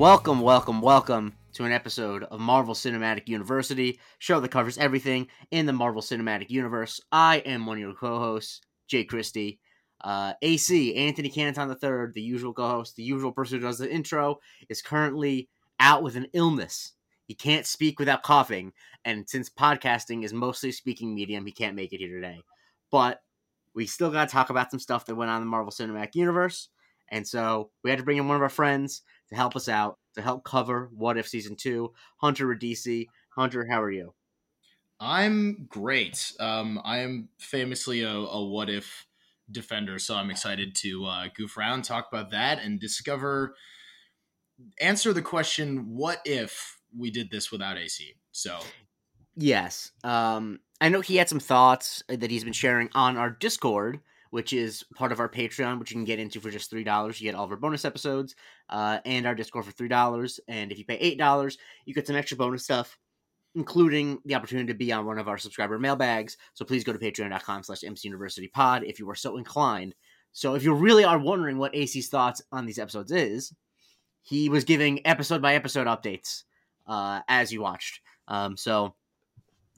Welcome, welcome, welcome to an episode of Marvel Cinematic University, show that covers everything in the Marvel Cinematic Universe. I am one of your co-hosts, Jake Christie. Uh, AC Anthony Canton III, the usual co-host, the usual person who does the intro, is currently out with an illness. He can't speak without coughing, and since podcasting is mostly speaking medium, he can't make it here today. But we still got to talk about some stuff that went on in the Marvel Cinematic Universe, and so we had to bring in one of our friends to help us out to help cover What If Season Two. Hunter Radesi, Hunter, how are you? I'm great. Um, I am famously a, a what if defender, so I'm excited to uh, goof around, talk about that, and discover, answer the question: What if we did this without AC? So, yes, um, I know he had some thoughts that he's been sharing on our Discord, which is part of our Patreon, which you can get into for just three dollars. You get all of our bonus episodes, uh, and our Discord for three dollars. And if you pay eight dollars, you get some extra bonus stuff, including the opportunity to be on one of our subscriber mailbags. So please go to patreon.com slash mcuniversitypod if you are so inclined. So if you really are wondering what AC's thoughts on these episodes is, he was giving episode by episode updates uh, as you watched. Um, so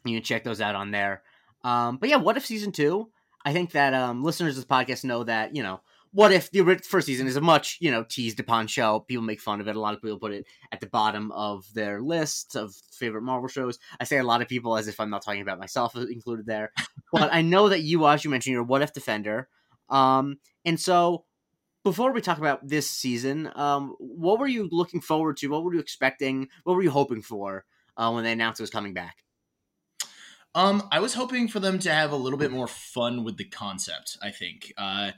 you can check those out on there. Um, but yeah, what if season two? I think that um, listeners of this podcast know that you know what if the first season is a much you know teased upon show. People make fun of it. A lot of people put it at the bottom of their list of favorite Marvel shows. I say a lot of people as if I'm not talking about myself included there. but I know that you, as you mentioned, you're what if defender. Um, and so before we talk about this season, um, what were you looking forward to? What were you expecting? What were you hoping for uh, when they announced it was coming back? Um, I was hoping for them to have a little bit more fun with the concept. I think. Uh,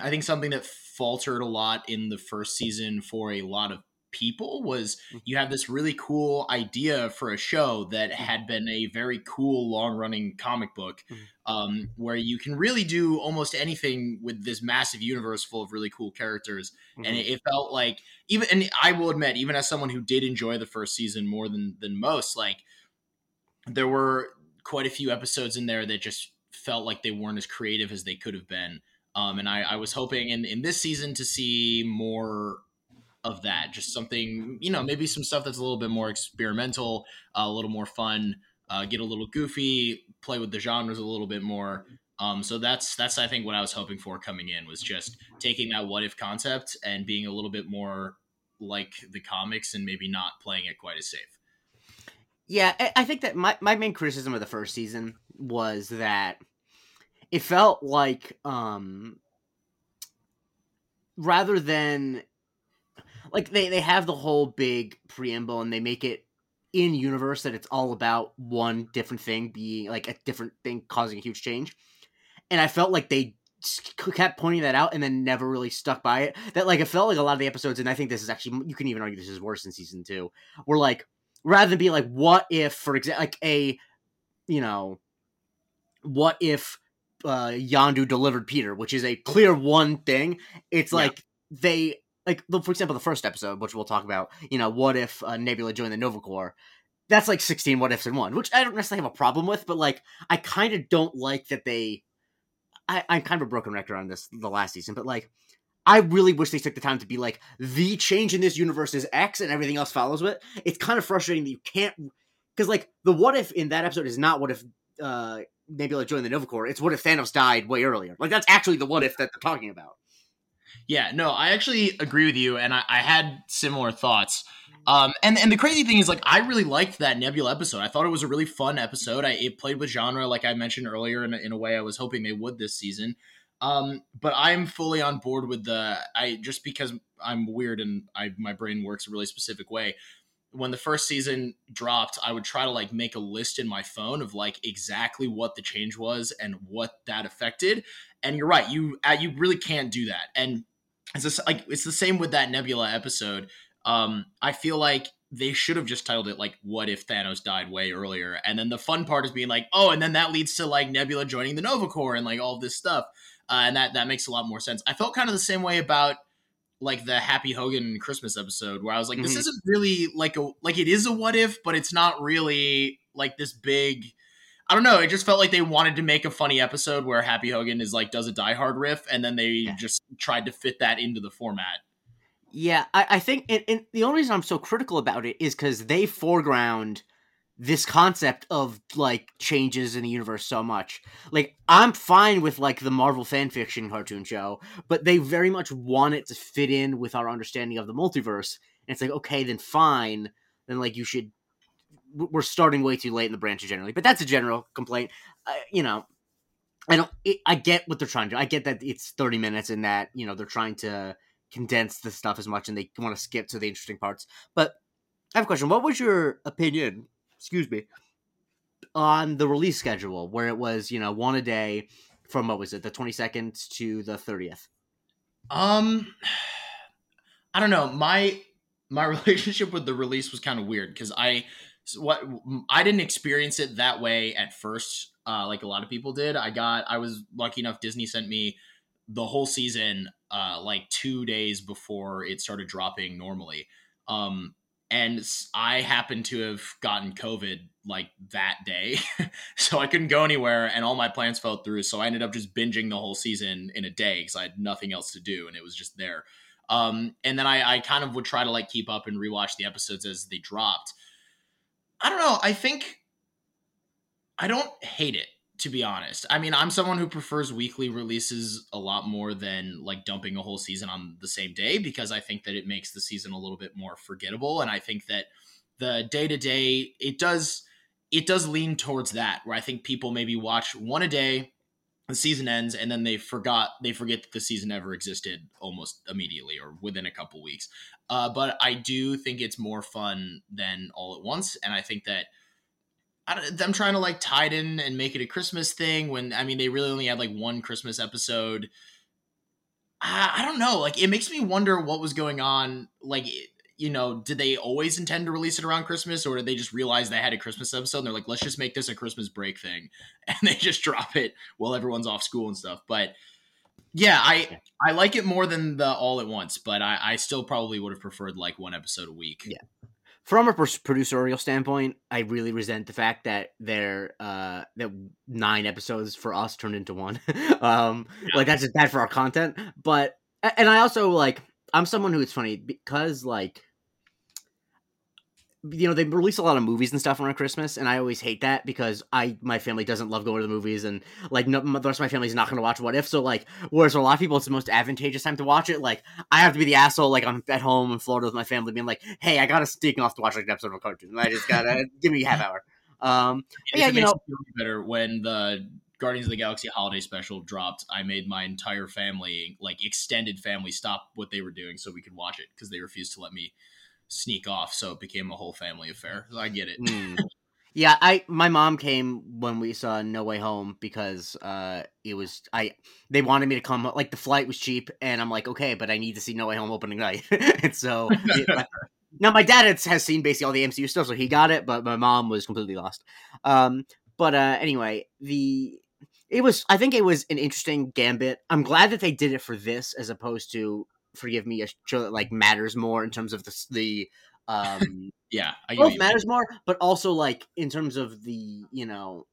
I think something that faltered a lot in the first season for a lot of people was mm. you have this really cool idea for a show that mm. had been a very cool long running comic book mm. um, where you can really do almost anything with this massive universe full of really cool characters mm-hmm. and it, it, felt like even and i will admit even as someone who did enjoy the first season more than than most like there were quite a few episodes in there that just felt like they weren't as creative as they could have been. Um, and I, I was hoping in, in this season to see more of that, just something, you know, maybe some stuff that's a little bit more experimental, uh, a little more fun, uh, get a little goofy, play with the genres a little bit more. Um, so that's that's I think what I was hoping for coming in was just taking that what if concept and being a little bit more like the comics and maybe not playing it quite as safe. Yeah, I think that my, my main criticism of the first season was that it felt like um rather than like they, they have the whole big preamble and they make it in universe that it's all about one different thing being like a different thing causing a huge change. And I felt like they kept pointing that out and then never really stuck by it. That like it felt like a lot of the episodes, and I think this is actually you can even argue this is worse in season two, were like rather than be like, what if, for example, like a, you know, what if uh, Yondu delivered Peter, which is a clear one thing. It's like yeah. they like, for example, the first episode, which we'll talk about. You know, what if uh, Nebula joined the Nova Corps? That's like sixteen what ifs in one, which I don't necessarily have a problem with, but like I kind of don't like that they. I, I'm kind of a broken record on this the last season, but like I really wish they took the time to be like the change in this universe is X and everything else follows it. It's kind of frustrating that you can't because like the what if in that episode is not what if uh Nebula joined the Nova Corps. It's what if Thanos died way earlier. Like that's actually the what if that they're talking about. Yeah, no, I actually agree with you, and I, I had similar thoughts. Um, and and the crazy thing is, like, I really liked that Nebula episode. I thought it was a really fun episode. I it played with genre, like I mentioned earlier, in in a way I was hoping they would this season. Um, but I'm fully on board with the I just because I'm weird and I my brain works a really specific way. When the first season dropped, I would try to like make a list in my phone of like exactly what the change was and what that affected. And you're right, you uh, you really can't do that. And it's just, like it's the same with that Nebula episode. Um, I feel like they should have just titled it like "What if Thanos died way earlier?" And then the fun part is being like, "Oh, and then that leads to like Nebula joining the Nova Corps and like all this stuff." Uh, and that that makes a lot more sense. I felt kind of the same way about like the Happy Hogan Christmas episode, where I was like, this mm-hmm. isn't really like a like it is a what if, but it's not really like this big. I don't know. It just felt like they wanted to make a funny episode where Happy Hogan is like does a Die Hard riff, and then they yeah. just tried to fit that into the format. Yeah, I, I think, and, and the only reason I'm so critical about it is because they foreground this concept of like changes in the universe so much. Like I'm fine with like the Marvel fan fiction cartoon show, but they very much want it to fit in with our understanding of the multiverse. And it's like, okay, then fine. Then like you should we're starting way too late in the branches generally. But that's a general complaint. Uh, you know, I don't it, I get what they're trying to. I get that it's 30 minutes and that, you know, they're trying to condense the stuff as much and they want to skip to the interesting parts. But I have a question. What was your opinion excuse me, on the release schedule where it was, you know, one a day from what was it, the 22nd to the 30th? Um I don't know. My my relationship with the release was kind of weird because I what I didn't experience it that way at first, uh, like a lot of people did. I got I was lucky enough. Disney sent me the whole season uh, like two days before it started dropping normally. Um, and I happened to have gotten COVID like that day, so I couldn't go anywhere, and all my plans fell through. So I ended up just binging the whole season in a day because I had nothing else to do, and it was just there. Um, and then I, I kind of would try to like keep up and rewatch the episodes as they dropped. I don't know. I think I don't hate it to be honest. I mean, I'm someone who prefers weekly releases a lot more than like dumping a whole season on the same day because I think that it makes the season a little bit more forgettable and I think that the day to day it does it does lean towards that where I think people maybe watch one a day the season ends and then they forgot they forget that the season ever existed almost immediately or within a couple weeks. Uh, but I do think it's more fun than all at once and I think that them trying to like tie it in and make it a Christmas thing when I mean they really only had like one Christmas episode. I, I don't know. Like it makes me wonder what was going on. Like you know, did they always intend to release it around Christmas, or did they just realize they had a Christmas episode? and They're like, let's just make this a Christmas break thing, and they just drop it while everyone's off school and stuff. But yeah, I I like it more than the all at once, but I, I still probably would have preferred like one episode a week. Yeah, from a producerial standpoint, I really resent the fact that there uh that nine episodes for us turned into one. um yeah. like that's just bad for our content. But and I also like I'm someone who it's funny because like you know they release a lot of movies and stuff around Christmas, and I always hate that because I my family doesn't love going to the movies, and like no, the rest of my family is not going to watch What If. So like, whereas for a lot of people, it's the most advantageous time to watch it. Like I have to be the asshole, like I'm at home in Florida with my family, being like, "Hey, I got to sneak off to watch like an episode of a cartoon. I just gotta give me a half hour." Um, yeah, you know, better when the Guardians of the Galaxy holiday special dropped, I made my entire family, like extended family, stop what they were doing so we could watch it because they refused to let me sneak off, so it became a whole family affair. I get it. Mm. Yeah, I my mom came when we saw No Way Home because uh it was I they wanted me to come like the flight was cheap and I'm like okay but I need to see No Way Home opening night and so it, now my dad has, has seen basically all the MCU stuff so he got it but my mom was completely lost. Um, but uh anyway the it was I think it was an interesting gambit. I'm glad that they did it for this as opposed to forgive me, a show that like matters more in terms of the the um yeah, I both matters more, but also like in terms of the you know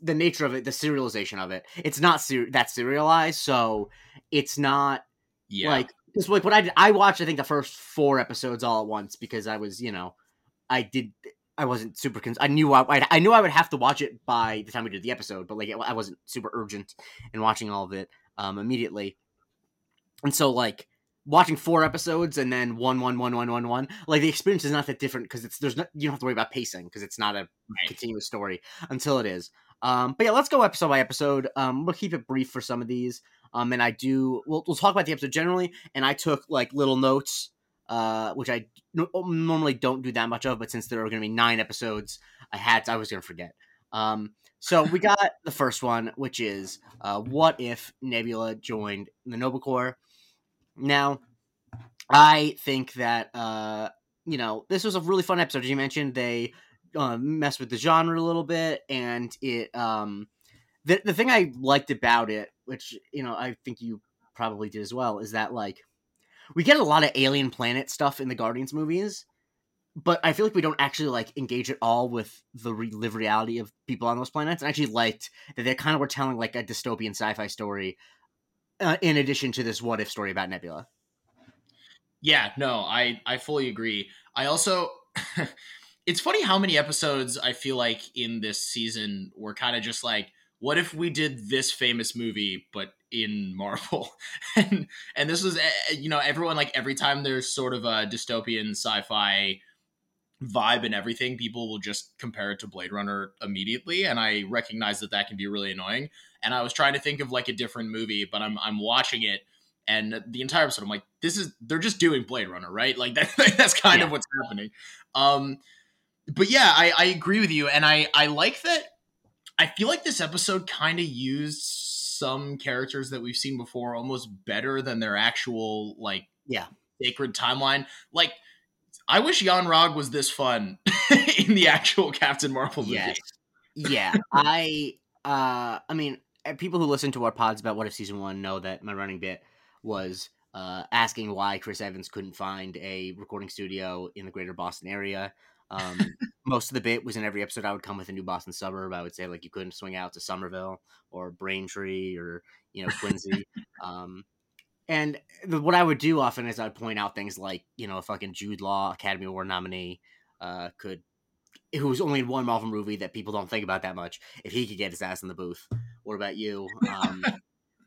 the nature of it, the serialization of it. It's not ser- that serialized, so it's not yeah. like because like what I did, I watched I think the first four episodes all at once because I was you know I did I wasn't super. Cons- I knew I I knew I would have to watch it by the time we did the episode, but like I wasn't super urgent in watching all of it um, immediately. And so like watching four episodes and then one one one one one one like the experience is not that different because it's there's not you don't have to worry about pacing because it's not a right. continuous story until it is. Um but yeah let's go episode by episode. Um we'll keep it brief for some of these. Um and i do we'll, we'll talk about the episode generally. And i took like little notes uh which i normally don't do that much of but since there are going to be nine episodes i had to, i was going to forget. Um so we got the first one which is uh what if nebula joined the nova corps now, I think that uh, you know this was a really fun episode. As you mentioned, they uh, messed with the genre a little bit, and it um, the the thing I liked about it, which you know I think you probably did as well, is that like we get a lot of alien planet stuff in the Guardians movies, but I feel like we don't actually like engage at all with the re- live reality of people on those planets. And I actually liked that they kind of were telling like a dystopian sci-fi story uh, in addition to this what if story about Nebula. Yeah, no, I I fully agree. I also it's funny how many episodes I feel like in this season were kind of just like, what if we did this famous movie but in Marvel? and and this was eh, you know everyone like every time there's sort of a dystopian sci-fi vibe and everything, people will just compare it to Blade Runner immediately, and I recognize that that can be really annoying. And I was trying to think of like a different movie, but I'm I'm watching it and the entire episode i'm like this is they're just doing blade runner right? Like that, that's kind yeah. of what's happening. Um but yeah I, I agree with you and i i like that i feel like this episode kind of used some characters that we've seen before almost better than their actual like yeah. sacred timeline. Like i wish Yon-Rogg was this fun in the actual captain marvel movie. Yes. yeah i uh i mean people who listen to our pods about what if season one know that my running bit was uh, asking why Chris Evans couldn't find a recording studio in the greater Boston area. Um, most of the bit was in every episode. I would come with a new Boston suburb. I would say like you couldn't swing out to Somerville or Braintree or you know Quincy. um, and the, what I would do often is I'd point out things like you know a fucking Jude Law Academy Award nominee uh, could who was only in one Marvel movie that people don't think about that much. If he could get his ass in the booth, what about you? Um,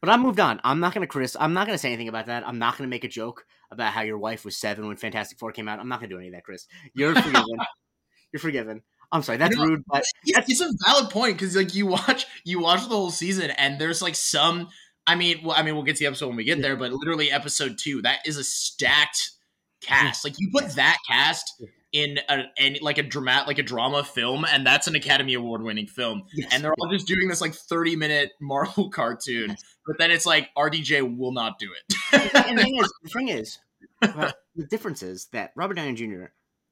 but I moved on. I'm not gonna Chris. I'm not gonna say anything about that. I'm not gonna make a joke about how your wife was seven when Fantastic Four came out. I'm not gonna do any of that, Chris. You're forgiven. You're forgiven. I'm sorry, that's you know, rude, but that's, it's a valid point because like you watch you watch the whole season and there's like some. I mean, well, I mean, we'll get to the episode when we get there, but literally episode two, that is a stacked cast. Like you put that cast in a any like a dramatic like a drama film and that's an academy award winning film. Yes. and they're all just doing this like 30 minute marvel cartoon. Yes. but then it's like rdj will not do it. And the thing is the thing is the difference is that robert downey jr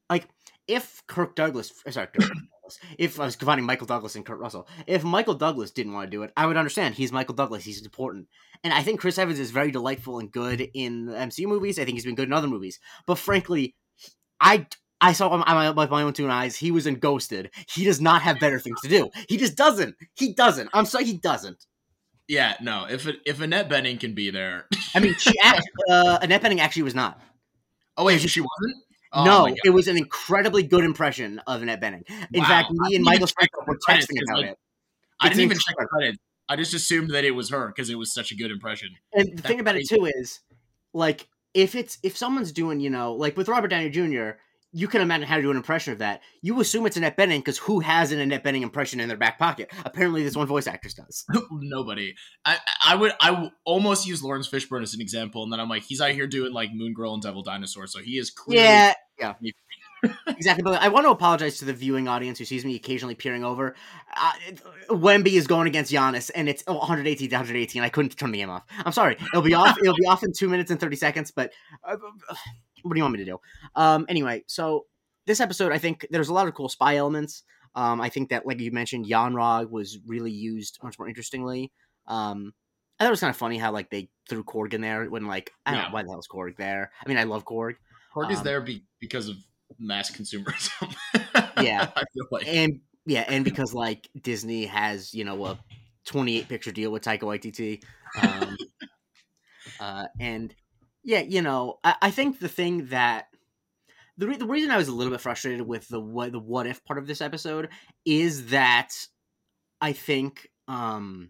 like if kirk douglas uh, sorry kirk douglas, if i was combining michael douglas and kurt russell if michael douglas didn't want to do it i would understand he's michael douglas he's important. And i think chris evans is very delightful and good in the mcu movies. I think he's been good in other movies. But frankly I I saw him with my own two eyes. He was in Ghosted. He does not have better things to do. He just doesn't. He doesn't. I'm sorry, he doesn't. Yeah, no. If it, if Annette Bening can be there, I mean, she act, uh, Annette Bening actually was not. Oh wait, she, she wasn't. Oh, no, it was an incredibly good impression of Annette Bening. In wow. fact, me and Michael were texting about like, it. I didn't even check the credits. I just assumed that it was her because it was such a good impression. And the thing about crazy. it too is, like, if it's if someone's doing, you know, like with Robert Downey Jr., you can imagine how to do an impression of that. You assume it's Annette Bening because who has an Annette Bening impression in their back pocket? Apparently, this one voice actress does. Nobody. I I would I would almost use Laurence Fishburne as an example, and then I'm like, he's out here doing like Moon Girl and Devil Dinosaur, so he is clearly yeah yeah. exactly, but I want to apologize to the viewing audience who sees me occasionally peering over. Uh, Wemby is going against Giannis, and it's 118 to 118. I couldn't turn the game off. I'm sorry. It'll be off. It'll be off in two minutes and 30 seconds. But uh, what do you want me to do? Um, anyway, so this episode, I think there's a lot of cool spy elements. Um, I think that, like you mentioned, Yon-Rogg was really used much more interestingly. Um, I thought it was kind of funny how like they threw Korg in there when like I don't yeah. know why the hell is Korg there. I mean, I love Korg. Korg um, is there be- because of mass consumerism. yeah, I feel like. and yeah, and because like Disney has you know a 28 picture deal with Taika Waititi, um, uh, and yeah, you know, I, I think the thing that the, re- the reason I was a little bit frustrated with the what the what if part of this episode is that I think um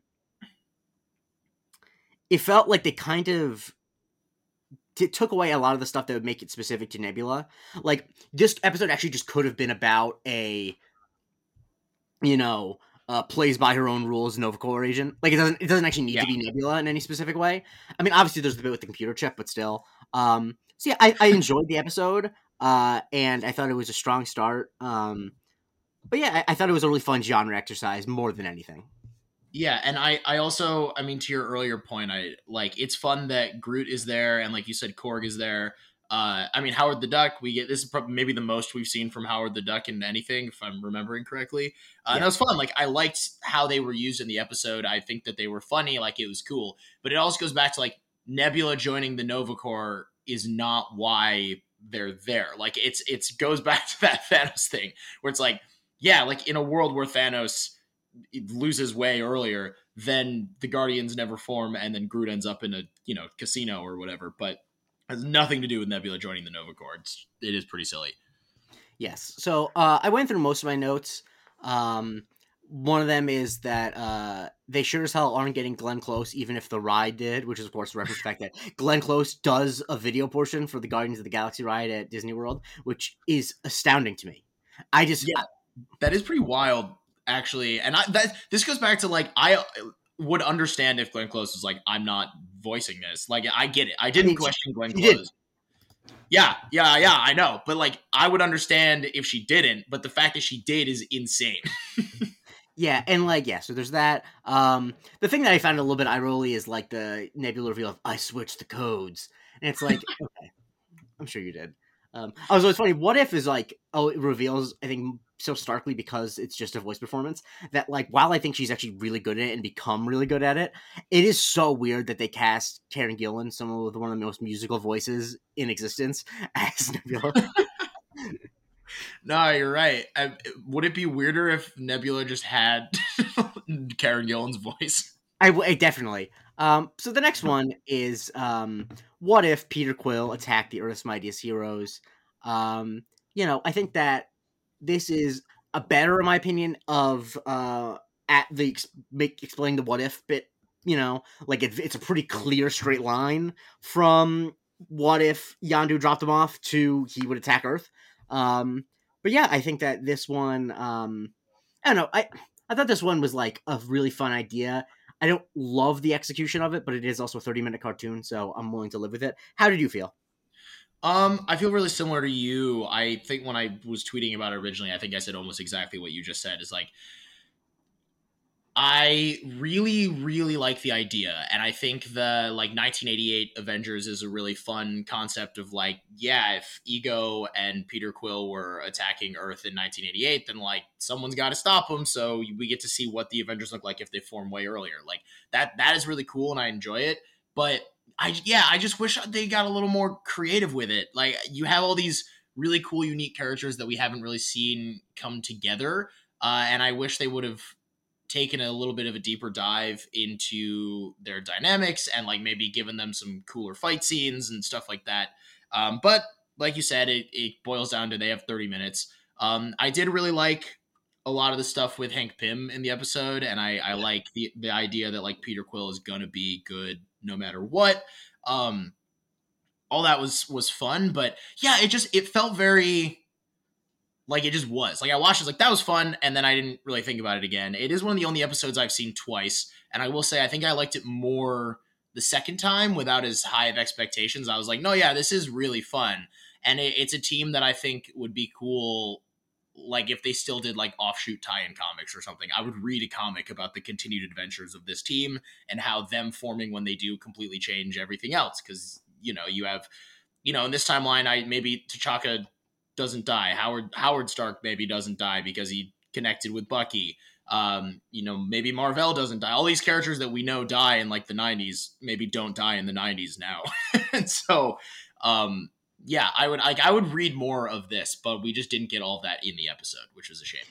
it felt like they kind of t- took away a lot of the stuff that would make it specific to Nebula. Like this episode actually just could have been about a you know uh, plays by her own rules Nova Corps agent. Like it doesn't it doesn't actually need yeah. to be Nebula in any specific way. I mean, obviously there's the bit with the computer chip, but still. Um, so yeah, I, I enjoyed the episode, uh, and I thought it was a strong start. Um, but yeah, I, I thought it was a really fun genre exercise more than anything. Yeah, and I I also I mean to your earlier point, I like it's fun that Groot is there and like you said Korg is there. Uh, I mean, Howard the Duck, we get this is probably maybe the most we've seen from Howard the Duck in anything, if I'm remembering correctly. Uh, yeah. And it was fun. Like, I liked how they were used in the episode. I think that they were funny. Like, it was cool. But it also goes back to like Nebula joining the Nova Corps is not why they're there. Like, it's it's goes back to that Thanos thing where it's like, yeah, like in a world where Thanos loses way earlier, then the Guardians never form, and then Groot ends up in a you know casino or whatever. But has nothing to do with Nebula joining the Nova Corps. It's, it is pretty silly. Yes. So uh, I went through most of my notes. Um, one of them is that uh, they sure as hell aren't getting Glenn Close, even if the ride did, which is of course a reference to the fact that Glenn Close does a video portion for the Guardians of the Galaxy ride at Disney World, which is astounding to me. I just yeah, that is pretty wild, actually. And I that this goes back to like I would understand if Glenn Close was like, I'm not voicing this. Like I get it. I didn't I question Glenn Close. Did. Yeah, yeah, yeah, I know. But like I would understand if she didn't, but the fact that she did is insane. Yeah, and like yeah, so there's that. Um, the thing that I found a little bit eye is like the Nebula reveal of I switched the codes, and it's like okay, I'm sure you did. Um, I was always funny. What if is like oh it reveals I think so starkly because it's just a voice performance that like while I think she's actually really good at it and become really good at it, it is so weird that they cast Karen Gillan, someone with one of the most musical voices in existence, as Nebula. No, you're right. I, would it be weirder if Nebula just had Karen Gillan's voice? I, I definitely. Um, so the next one is um, what if Peter Quill attacked the Earth's mightiest heroes? Um, you know, I think that this is a better, in my opinion, of uh, at the make explaining the what if bit. You know, like it, it's a pretty clear straight line from what if Yondu dropped him off to he would attack Earth. Um, but yeah, I think that this one, um, I don't know, I I thought this one was like a really fun idea. I don't love the execution of it, but it is also a 30 minute cartoon, so I'm willing to live with it. How did you feel? Um, I feel really similar to you. I think when I was tweeting about it originally, I think I said almost exactly what you just said. Is like I really, really like the idea. And I think the like 1988 Avengers is a really fun concept of like, yeah, if Ego and Peter Quill were attacking Earth in 1988, then like someone's got to stop them. So we get to see what the Avengers look like if they form way earlier. Like that, that is really cool and I enjoy it. But I, yeah, I just wish they got a little more creative with it. Like you have all these really cool, unique characters that we haven't really seen come together. Uh, and I wish they would have taken a little bit of a deeper dive into their dynamics and like maybe given them some cooler fight scenes and stuff like that. Um, but like you said, it, it boils down to they have 30 minutes. Um, I did really like a lot of the stuff with Hank Pym in the episode, and I, I like the the idea that like Peter Quill is gonna be good no matter what. Um, all that was was fun, but yeah, it just it felt very like it just was. Like I watched it, like that was fun, and then I didn't really think about it again. It is one of the only episodes I've seen twice, and I will say I think I liked it more the second time without as high of expectations. I was like, no, yeah, this is really fun, and it, it's a team that I think would be cool. Like if they still did like offshoot tie-in comics or something, I would read a comic about the continued adventures of this team and how them forming when they do completely change everything else. Because you know you have, you know, in this timeline, I maybe T'Chaka doesn't die. Howard Howard Stark maybe doesn't die because he connected with Bucky. Um, you know, maybe Mar-Vell doesn't die. All these characters that we know die in like the 90s maybe don't die in the 90s now. and so um yeah, I would like I would read more of this, but we just didn't get all that in the episode, which was a shame.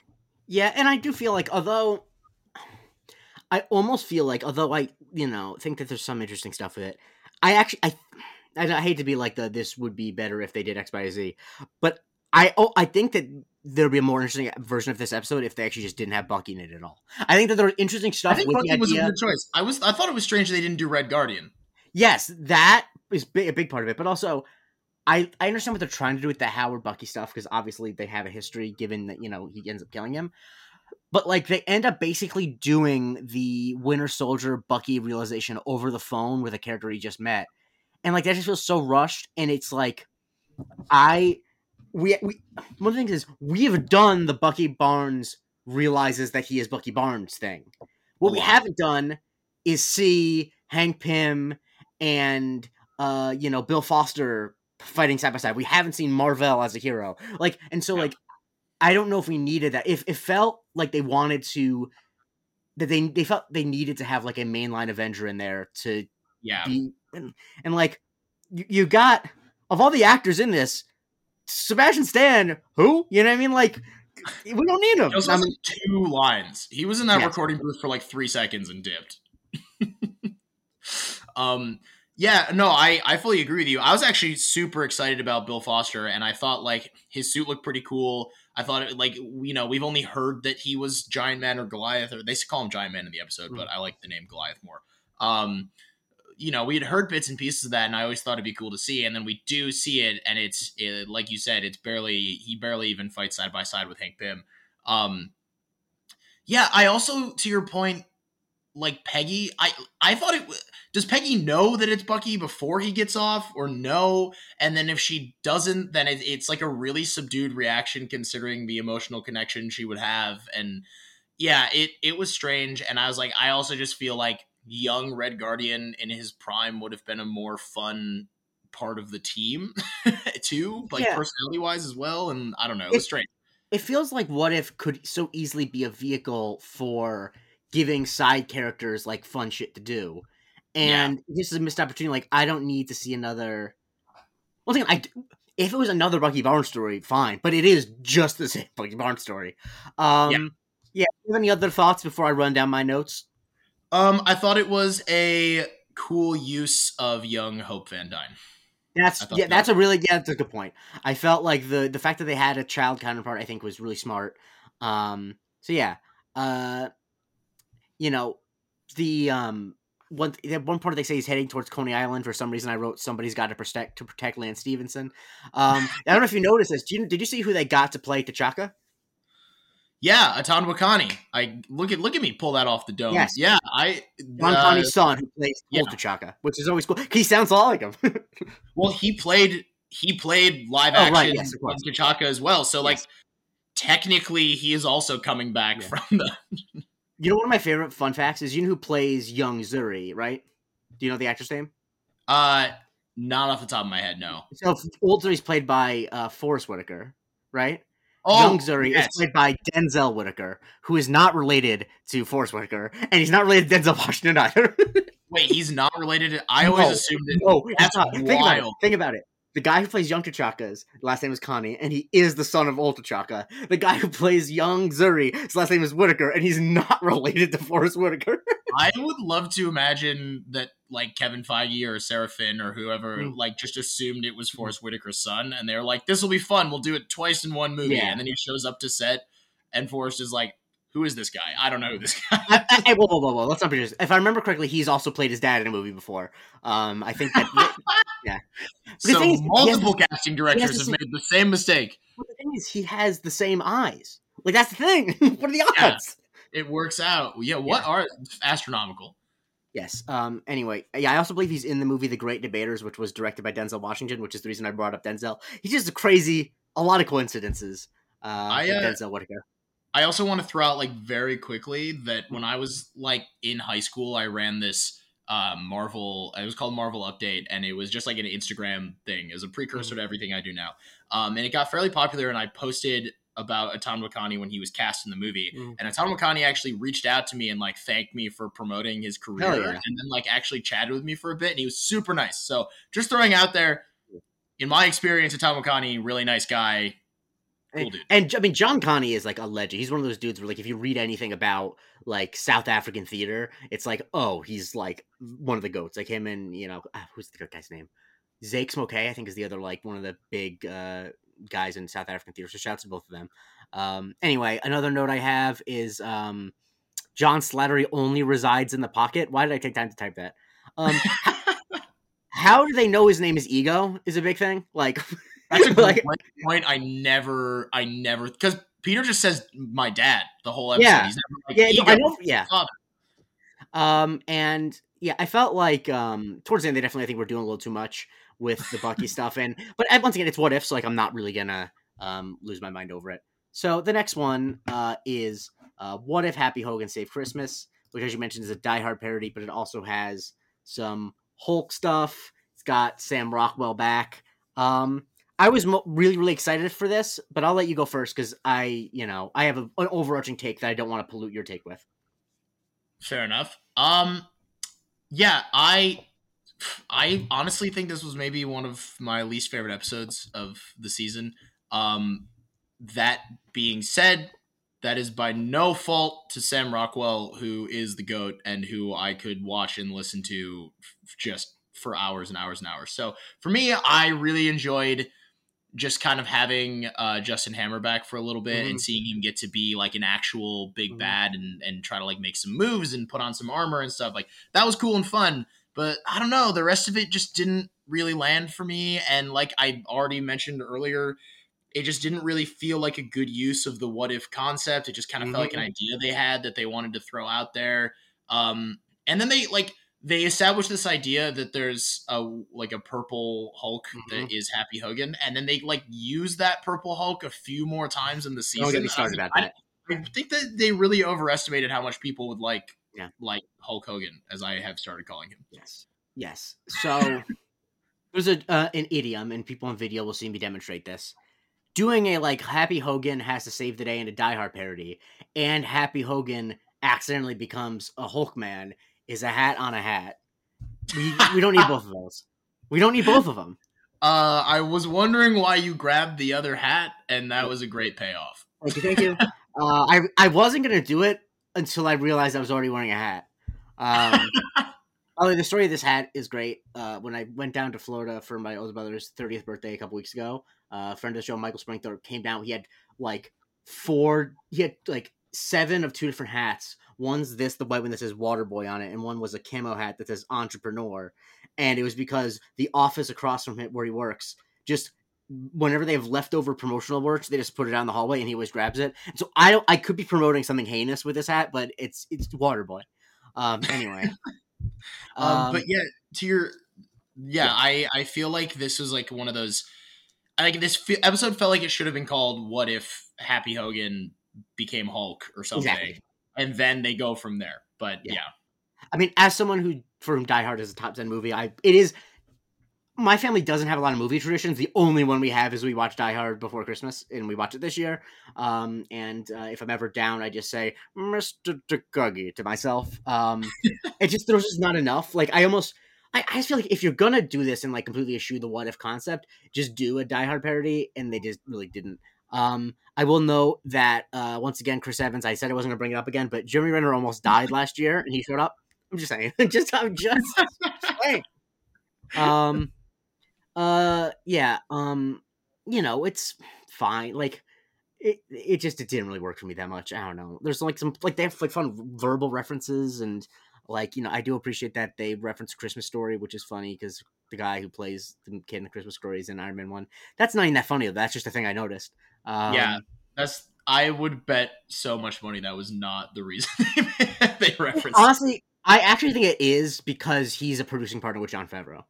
Yeah, and I do feel like although I almost feel like although I, you know, think that there's some interesting stuff with it, I actually I I hate to be like the this would be better if they did X, Y, Z, but I oh I think that there'd be a more interesting version of this episode if they actually just didn't have Bucky in it at all. I think that there was interesting stuff. I think Bucky was a good choice. I was I thought it was strange they didn't do Red Guardian. Yes, that is a big part of it, but also. I, I understand what they're trying to do with the Howard Bucky stuff because obviously they have a history given that you know he ends up killing him, but like they end up basically doing the Winter Soldier Bucky realization over the phone with a character he just met, and like that just feels so rushed. And it's like, I we, we one of the things is we have done the Bucky Barnes realizes that he is Bucky Barnes thing. What we haven't done is see Hank Pym and uh you know Bill Foster fighting side by side. We haven't seen Mar-Vell as a hero. Like and so yeah. like I don't know if we needed that. If it felt like they wanted to that they they felt they needed to have like a mainline Avenger in there to yeah be and, and like you, you got of all the actors in this Sebastian Stan, who? You know what I mean? Like, we don't need him. He I mean, two lines. He was in that recording booth for like three seconds and dipped. um, Yeah, no, I I fully agree with you. I was actually super excited about Bill Foster, and I thought like his suit looked pretty cool. I thought it like you know we've only heard that he was Giant Man or Goliath, or they call him Giant Man in the episode, mm but I like the name Goliath more. Um, you know, we had heard bits and pieces of that, and I always thought it'd be cool to see. And then we do see it, and it's it, like you said, it's barely he barely even fights side by side with Hank Pym. Um, yeah, I also to your point, like Peggy, I I thought it does Peggy know that it's Bucky before he gets off or no? And then if she doesn't, then it, it's like a really subdued reaction considering the emotional connection she would have. And yeah, it it was strange. And I was like, I also just feel like young Red Guardian in his prime would have been a more fun part of the team too, like yeah. personality wise as well. And I don't know, it was strange. It feels like what if could so easily be a vehicle for giving side characters like fun shit to do. And yeah. this is a missed opportunity. Like I don't need to see another. One thing I, if it was another Bucky Barnes story, fine, but it is just the same Bucky Barnes story. Um, yeah. yeah. have any other thoughts before I run down my notes? Um, I thought it was a cool use of young Hope Van Dyne. That's yeah, that that's a really yeah, that's a good point. I felt like the the fact that they had a child counterpart, I think, was really smart. Um, so yeah, uh, you know, the um one one point they say he's heading towards Coney Island for some reason. I wrote somebody's got to protect to protect Lance Stephenson. Um, I don't know if you noticed this. Did you, did you see who they got to play T'Chaka? Yeah, Atandwa Kani. I look at look at me pull that off the dome. Yes. Yeah, I John uh, son who plays yeah. T'Chaka, which is always cool. He sounds a lot like him. well, he played he played live oh, action right, yes, T'Chaka as well. So like technically he is also coming back yeah. from the you know, one of my favorite fun facts is you know who plays young Zuri, right? Do you know the actor's name? Uh, not off the top of my head, no. So old Zuri's played by uh, Forest Whitaker, right? Oh, young Zuri yes. is played by Denzel Whitaker, who is not related to Forest Whitaker, and he's not related to Denzel Washington either. Wait, he's not related. To, I always assumed that. No, that's not. Think about it. Think about it. The guy who plays young T'Chaka's last name is Kani, and he is the son of old T'Chaka. The guy who plays young Zuri, his last name is Whitaker, and he's not related to Forest Whitaker. I would love to imagine that like Kevin Feige or Sarah Finn or whoever mm. like just assumed it was Forest Whitaker's son, and they're like, "This will be fun. We'll do it twice in one movie." Yeah. And then he shows up to set, and Forest is like, who is this guy? I don't know who this guy. I, I, whoa, whoa, whoa, whoa! Let's not be just. If I remember correctly, he's also played his dad in a movie before. Um, I think that. yeah. so is, multiple has, casting directors have made the same mistake. But the thing is, he has the same eyes. Like that's the thing. what are the odds? Yeah, it works out. Yeah. What yeah. are astronomical? Yes. Um. Anyway, yeah. I also believe he's in the movie The Great Debaters, which was directed by Denzel Washington, which is the reason I brought up Denzel. He's just a crazy, a lot of coincidences. Uh, I, uh, Denzel Whitaker. I also want to throw out like very quickly that when I was like in high school, I ran this uh, Marvel. It was called Marvel Update, and it was just like an Instagram thing. It was a precursor mm-hmm. to everything I do now. Um, and it got fairly popular, and I posted about Atandwa Kani when he was cast in the movie. Mm. And Atandwa Kani actually reached out to me and like thanked me for promoting his career, yeah. and then like actually chatted with me for a bit, and he was super nice. So just throwing out there, in my experience, Atandwa Kani, really nice guy Cool dude. And, and I mean, John Kani is like a legend. He's one of those dudes where, like, if you read anything about like South African theater, it's like, oh, he's like one of the goats. Like him and you know, ah, who's the guy's name? Zakes Mokae, I think, is the other like one of the big uh, guys in South African theater. So shouts to both of them. Um, anyway, another note I have is um, John Slattery only resides in the pocket. Why did I take time to type that? Um, how do they know his name is Ego? Is a big thing. Like. That's a great like, point. I never, I never, because Peter just says my dad the whole episode. Yeah, like, yeah, no, I know, yeah. Father. Um, and yeah, I felt like um towards the end they definitely I think we're doing a little too much with the Bucky stuff, and but once again it's what if, so like I'm not really gonna um lose my mind over it. So the next one uh is uh what if Happy Hogan saved Christmas, which as you mentioned is a Die Hard parody, but it also has some Hulk stuff. It's got Sam Rockwell back. Um, I was mo- really, really excited for this, but I'll let you go first because I, you know, I have a, an overarching take that I don't want to pollute your take with. Fair enough. Um, yeah, I, I honestly think this was maybe one of my least favorite episodes of the season. Um, that being said, that is by no fault to Sam Rockwell, who is the goat and who I could watch and listen to just for hours and hours and hours. So for me, I really enjoyed just kind of having uh, Justin Hammer back for a little bit Mhm. and seeing him get to be like an actual big Mhm. bad and and try to like make some moves and put on some armor and stuff. Like that was cool and fun. But I don't know, the rest of it just didn't really land for me. And like I already mentioned earlier, it just didn't really feel like a good use of the what if concept. It just kind of felt like an idea they had that they wanted to throw out there. Um, and then they like they established this idea that there's a like a purple Hulk that is Happy Hogan, and then they like use that purple Hulk a few more times in the season. Don't get me I started about I- that. I think that they really overestimated how much people would like Yeah. like Hulk Hogan, as I have started calling him. Yes. Yes. So there's a uh, an idiom, and people on video will see me demonstrate this. Doing a like Happy Hogan has to save the day in a Die Hard parody, and Happy Hogan accidentally becomes a Hulk man is a hat on a hat. We we don't need both of those. We don't need both of them. Uh, I was wondering why you grabbed the other hat, and that was a great payoff. Thank you. Thank you. Uh, I I wasn't gonna do it until I realized I was already wearing a hat. Um, oh, the story of this hat is great. Uh, when I went down to Florida for my older brother's 30th birthday a couple weeks ago, uh, a friend of the show, Michael Springthorpe, came down. He had like four. He had like seven of two different hats. One's this, the white one that says Water Boy on it, and one was a camo hat that says Entrepreneur. And it was because the office across from him where he works just whenever they have leftover promotional merch, they just put it down the hallway, and he always grabs it. And so I don't. I could be promoting something heinous with this hat, but it's it's Waterboy. Um. Anyway. Um, but yeah, to your yeah, Yeah. I I feel like this was like one of those. I like this fe- episode felt like it should have been called "What If Happy Hogan Became Hulk" or something, Exactly. and then they go from there. But Yeah. yeah, I mean, as someone who for whom Die Hard is a top ten movie, I it is. My family doesn't have a lot of movie traditions. The only one we have is we watch Die Hard before Christmas, and we watch it this year. Um, and uh, if I'm ever down, I just say "Mr. Takagi" to myself. Um, it just there's just not enough. Like I almost, I, I just feel like if you're gonna do this and like completely eschew the what if concept, just do a Die Hard parody, and they just really didn't. Um, I will note that uh, once again, Chris Evans. I said I wasn't gonna bring it up again, but Jeremy Renner almost died last year, and he showed up. I'm just saying. just I'm just saying. Um. Uh. Yeah. Um. You know, it's fine. Like. It, it just it didn't really work for me that much. I don't know. There's like some like they have like fun verbal references and like you know I do appreciate that they reference Christmas Story, which is funny because the guy who plays the kid in the Christmas Story is in Iron Man one. That's not even that funny though. That's just a thing I noticed. Um, yeah, that's. I would bet so much money that was not the reason they referenced. Honestly, I actually think it is because he's a producing partner with Jon Favreau.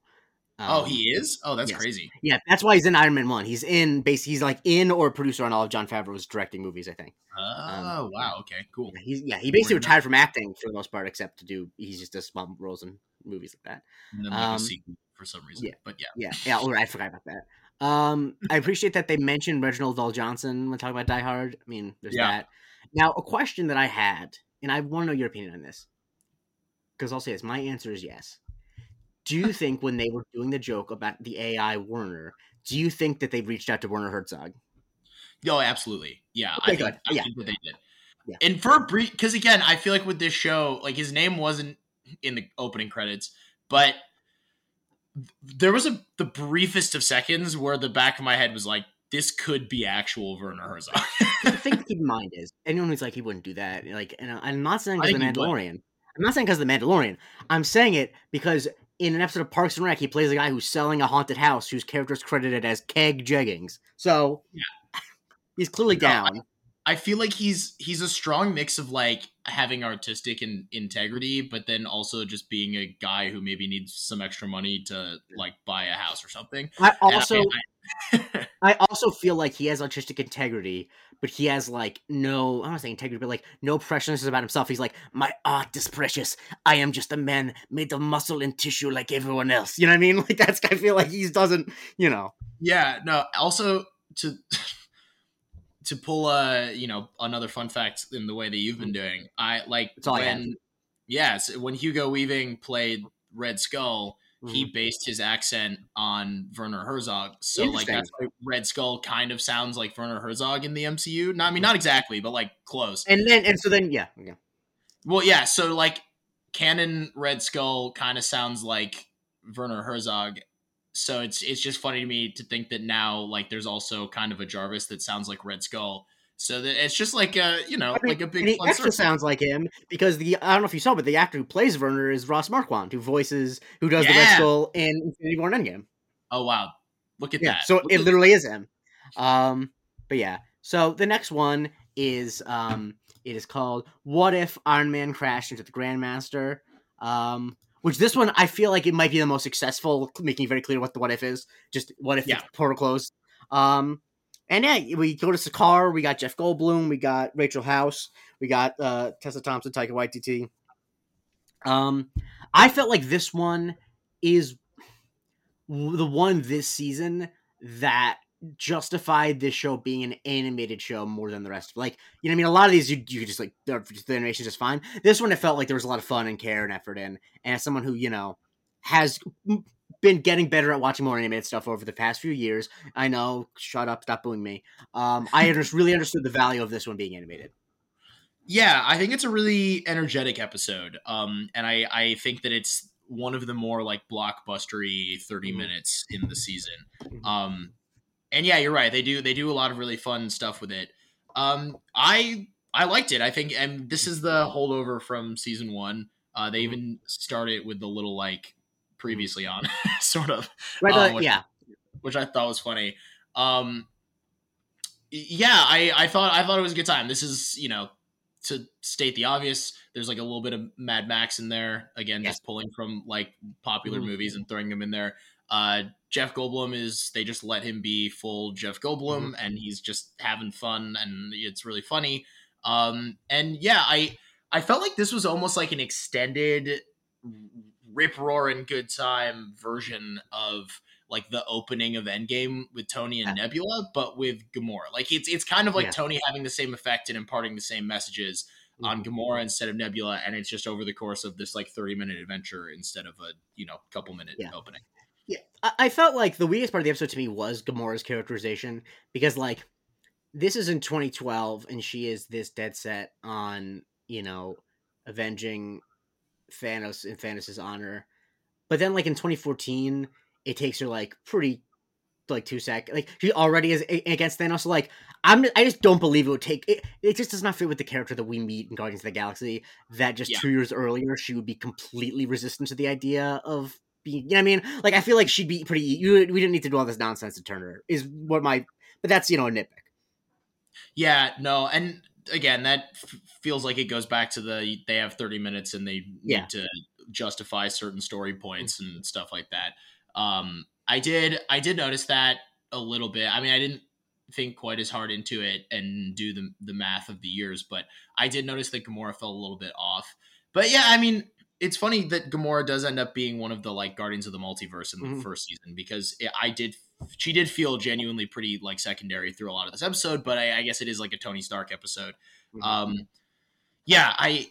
Oh, Um, he is. Oh, that's yes. crazy. Yeah, that's why he's in Iron Man one. He's in base. He's like in or producer on all of Jon Favreau's directing movies. I think. Oh, wow. Okay, cool. Yeah, he's yeah. He basically Word enough. retired from acting for the most part, except to do. He's just does small roles in movies like that. And then like Um, a sequel for some reason. yeah. But yeah. Yeah, yeah. Or I forgot about that. Um, I appreciate that they mentioned Reginald VelJohnson when talking about Die Hard. I mean, there's Yeah. that. Now, a question that I had, and I want to know your opinion on this, because I'll say this. My answer is yes. Do you think when they were doing the joke about the AI Werner, do you think that they reached out to Werner Herzog? Oh, absolutely. Yeah, Okay, I think. I Yeah. think that they did. Yeah. And for a brief, because again, I feel like with this show, like his name wasn't in the opening credits, but there was a the briefest of seconds where the back of my head was like, "This could be actual Werner Herzog." the thing to keep in mind is anyone who's like he wouldn't do that. Like, and I'm not saying because the. Mandalorian. I'm not saying because the Mandalorian. I'm saying it because in an episode of Parks and Rec, he plays a guy who's selling a haunted house whose character is credited as Keg Jeggings. So he's clearly No, I- down. I feel like he's he's a strong mix of like having artistic and integrity, but then also just being a guy who maybe needs some extra money to like buy a house or something. I also I- I also feel like he has artistic integrity, but he has like no I'm not saying integrity, but like no preciousness about himself. He's like, My art is precious. I am just a man made of muscle and tissue like everyone else. You know what I mean? Like that's I feel like he doesn't, you know. Yeah, no. Also, to to pull a you know another fun fact in the way that you've been mm. doing, I like That's all I have. when yes, when Hugo Weaving played Red Skull, Mm-hmm. he based his accent on Werner Herzog. So like that's why Red Skull kind of sounds like Werner Herzog in the MCU. No, I mean not mm-hmm. exactly, but like close. and then and so then yeah, yeah. Well, yeah. So like canon Red Skull kind of sounds like Werner Herzog. So it's it's just funny to me to think that now like there's also kind of a Jarvis that sounds like Red Skull. So that it's just like a you know I mean, like a big and he fun extra circle. sounds like him because the I don't know if you saw, but the actor who plays Werner is Ross Marquand, who voices who does the Red Skull in Infinity War and Endgame. Oh wow, look at Yeah, that. so Look it literally is him. Um, but yeah, so the next one is um, it is called "What If Iron Man Crashed into the Grandmaster." Um, which this one I feel like it might be the most successful, making very clear what the what if is. Just what if Yeah. the portal closed. Um, and yeah, we go to Sakaar. We got Jeff Goldblum. We got Rachel House. We got uh, Tessa Thompson, Taika Waititi. Um, I felt like this one is the one this season that justified this show being an animated show more than the rest. Like, you know, I mean, a lot of these you you just like the animation's just fine. This one, it felt like there was a lot of fun and care and effort in. And as someone who you know has been getting better at watching more animated stuff over the past few years, I know. Shut up! Stop booing me. Um, I just really understood the value of this one being animated. Yeah, I think it's a really energetic episode. Um, and I, I think that it's one of the more like blockbustery 30 Mhm. minutes in the season. Mhm. Um, and yeah, you're right. They do they do a lot of really fun stuff with it. Um, I I liked it. I think, and this is the holdover from season one. Uh, they Mhm. even started with the little like previously on sort of Right? Um, what- yeah. which I thought was funny. Um, yeah, I, I thought I thought it was a good time. This is you know to state the obvious. There's like a little bit of Mad Max in there again, Yes. just pulling from like popular Mhm. movies and throwing them in there. Uh, Jeff Goldblum is they just let him be full Jeff Goldblum, Mm-hmm. and he's just having fun, and it's really funny. Um, and yeah, I I felt like this was almost like an extended rip roaring good time version of like the opening of Endgame with Tony and Nebula, but with Gamora. Like it's it's kind of like Yeah. Tony having the same effect and imparting the same messages on Gamora instead of Nebula, and it's just over the course of this like thirty minute adventure instead of a you know couple minute Yeah. opening. Yeah, I, I felt like the weakest part of the episode to me was Gamora's characterization because, like, this is in 2012 and she is this dead set on, you know, avenging Thanos in Thanos' honor. But then, like, in 2014, it takes her, like, pretty, like, two sec. Like, she already is a- against Thanos. So, like, I'm, I just don't believe it would take. It, it just does not fit with the character that we meet in Guardians of the Galaxy. That just Yeah. two years earlier, she would be completely resistant to the idea of being, you know what I mean? Like, I feel like she'd be pretty. You, we didn't need to do all this nonsense to turn her. Is what my. But that's you know a nitpick. Yeah, no, and again, that f- feels like it goes back to the they have 30 minutes and they Yeah. need to justify certain story points and stuff like that. Um, I did I did notice that a little bit. I mean, I didn't think quite as hard into it and do the the math of the years, but I did notice that Gamora fell a little bit off. But yeah, I mean, it's funny that Gamora does end up being one of the like Guardians of the Multiverse in the Mhm. first season because it, I did she did feel genuinely pretty like secondary through a lot of this episode, but I, I guess it is like a Tony Stark episode. Um, yeah, I,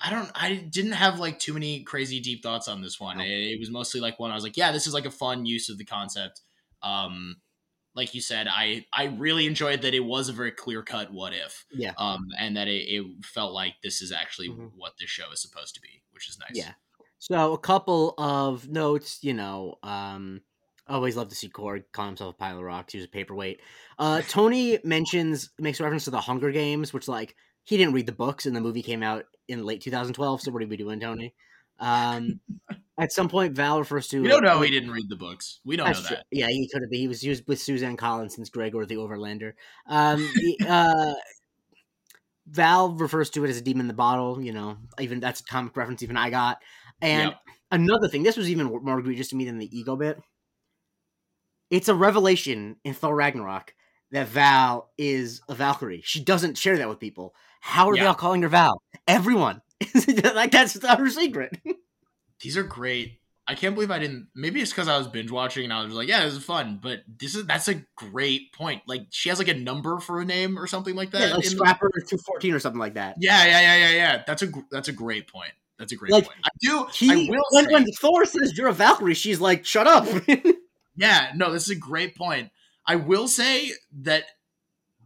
I don't, I didn't have like too many crazy deep thoughts on this one. No. It, it was mostly like one I was like, yeah, this is like a fun use of the concept. Um, like you said, I I really enjoyed that it was a very clear cut what if, yeah. um, and that it, it felt like this is actually Mhm. what this show is supposed to be, which is nice. Yeah. So a couple of notes, you know, um always love to see Korg call himself a pile of rocks, use a paperweight. Uh Tony mentions makes reference to the Hunger Games, which like he didn't read the books and the movie came out in late 2012, so what are we doing, Tony? Um at some point Val refers to it. We don't know he didn't read the books. We don't know That's true. that. Yeah, he could have been. He was used with Suzanne Collins since Gregor the Overlander. Um, uh, Val refers to it as a demon in the bottle. You know, even that's a comic reference. Even I got. And Yep. another thing, this was even more egregious to me than the ego bit. It's a revelation in Thor Ragnarok that Val is a Valkyrie. She doesn't share that with people. How are they all calling her Val? Everyone. like that's her secret. These are great. I can't believe I didn't. Maybe it's because I was binge watching and I was like, "Yeah, this is fun." But this is that's a great point. Like she has like a number for a name or something like that. Yeah, like Scrapper two fourteen or something like that. yeah, yeah, yeah, yeah, yeah. That's a that's a great point. That's a great Like, point. I do. He, I will when, say, when Thor says you're a Valkyrie, she's like, "Shut up." yeah, no, this is a great point. I will say that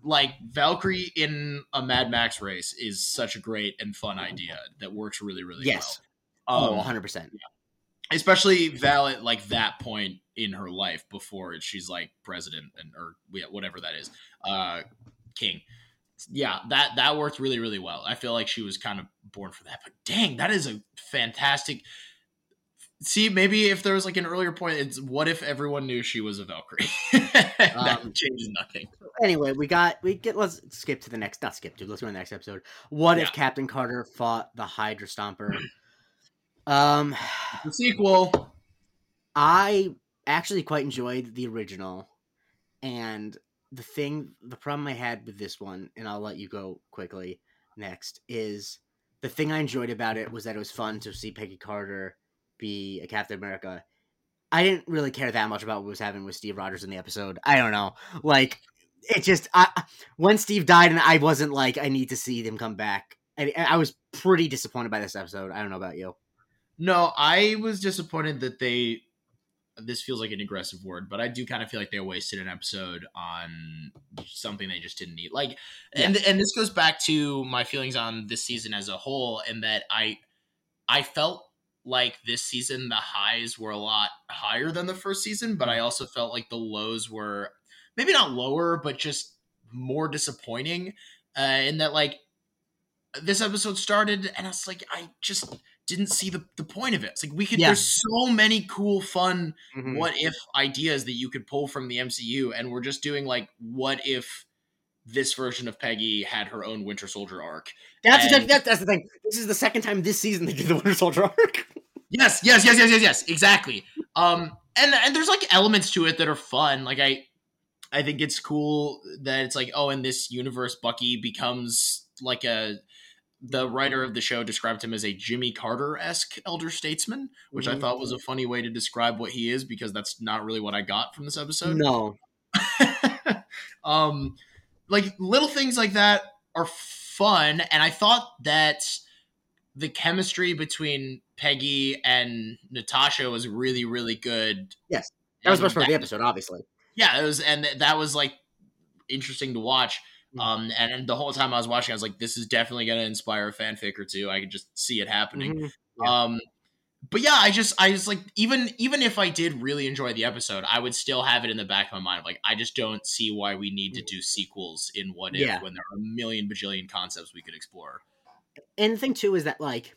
like Valkyrie in a Mad Max race is such a great and fun idea that works really, really yes. well. Oh, Um, 100 percent. especially Val at like that point in her life before she's like president and or whatever that is, uh, king. Yeah, that that worked really really well. I feel like she was kind of born for that. But dang, that is a fantastic. See, maybe if there was like an earlier point, it's what if everyone knew she was a Valkyrie? that um, changes nothing. Anyway, we got we get let's skip to the next not skip to let's go to the next episode. What yeah. if Captain Carter fought the Hydra Stomper? Um, the sequel. I actually quite enjoyed the original, and the thing, the problem I had with this one, and I'll let you go quickly next, is the thing I enjoyed about it was that it was fun to see Peggy Carter be a Captain America. I didn't really care that much about what was happening with Steve Rogers in the episode. I don't know, like it just I, when Steve died, and I wasn't like I need to see them come back. I, I was pretty disappointed by this episode. I don't know about you. No, I was disappointed that they. This feels like an aggressive word, but I do kind of feel like they wasted an episode on something they just didn't need. Like, yeah. and and this goes back to my feelings on this season as a whole, and that I, I felt like this season the highs were a lot higher than the first season, but I mm-hmm. also felt like the lows were maybe not lower, but just more disappointing. Uh, in that, like, this episode started, and I was like, I just didn't see the, the point of it. It's like we could yeah. there's so many cool, fun mm-hmm. what if ideas that you could pull from the MCU, and we're just doing like what if this version of Peggy had her own Winter Soldier arc. That's and, the, that's the thing. This is the second time this season they did the Winter Soldier arc. yes, yes, yes, yes, yes, yes, exactly. Um, and and there's like elements to it that are fun. Like I, I think it's cool that it's like, oh, in this universe, Bucky becomes like a the writer of the show described him as a Jimmy Carter esque elder statesman, which mm-hmm. I thought was a funny way to describe what he is because that's not really what I got from this episode. No. um, like little things like that are fun, and I thought that the chemistry between Peggy and Natasha was really, really good. Yes, that was part of the episode, obviously. Yeah, it was, and that was like interesting to watch. Mm-hmm. Um, and, and, the whole time I was watching, I was like, this is definitely going to inspire a fanfic or two. I could just see it happening. Mm-hmm. Yeah. Um, but yeah, I just, I just like, even, even if I did really enjoy the episode, I would still have it in the back of my mind. Like, I just don't see why we need to mm. do sequels in What If yeah. when there are a million bajillion concepts we could explore. And the thing too is that like,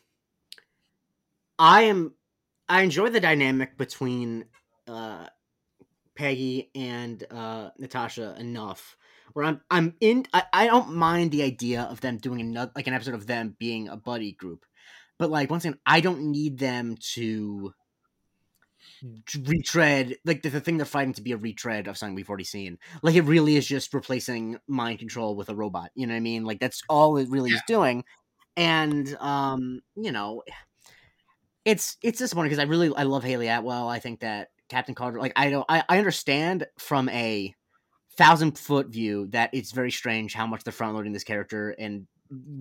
I am, I enjoy the dynamic between, uh, Peggy and uh, Natasha enough where I'm I'm in I, I don't mind the idea of them doing another like an episode of them being a buddy group. But like once again, I don't need them to retread like the, the thing they're fighting to be a retread of something we've already seen. Like it really is just replacing mind control with a robot. You know what I mean? Like that's all it really yeah. is doing. And um, you know, it's it's disappointing because I really I love Hayley Atwell. I think that Captain Carter, like I don't I, I understand from a thousand foot view that it's very strange how much they're front loading this character and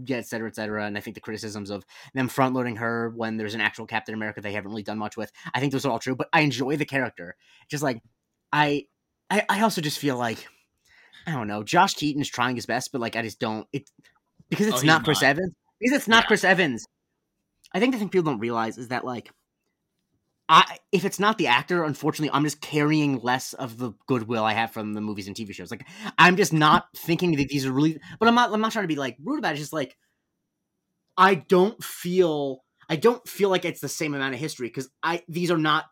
yeah, et cetera, et cetera. And I think the criticisms of them front loading her when there's an actual Captain America they haven't really done much with, I think those are all true. But I enjoy the character. Just like I, I, I also just feel like I don't know. Josh Keaton is trying his best, but like I just don't. It because it's oh, not Chris not. Evans. Because it's not yeah. Chris Evans. I think the thing people don't realize is that like I if it's not the actor, unfortunately, I'm just carrying less of the goodwill I have from the movies and TV shows. Like I'm just not thinking that these are really. But I'm not. I'm not trying to be like rude about it. It's just like I don't feel. I don't feel like it's the same amount of history because I these are not.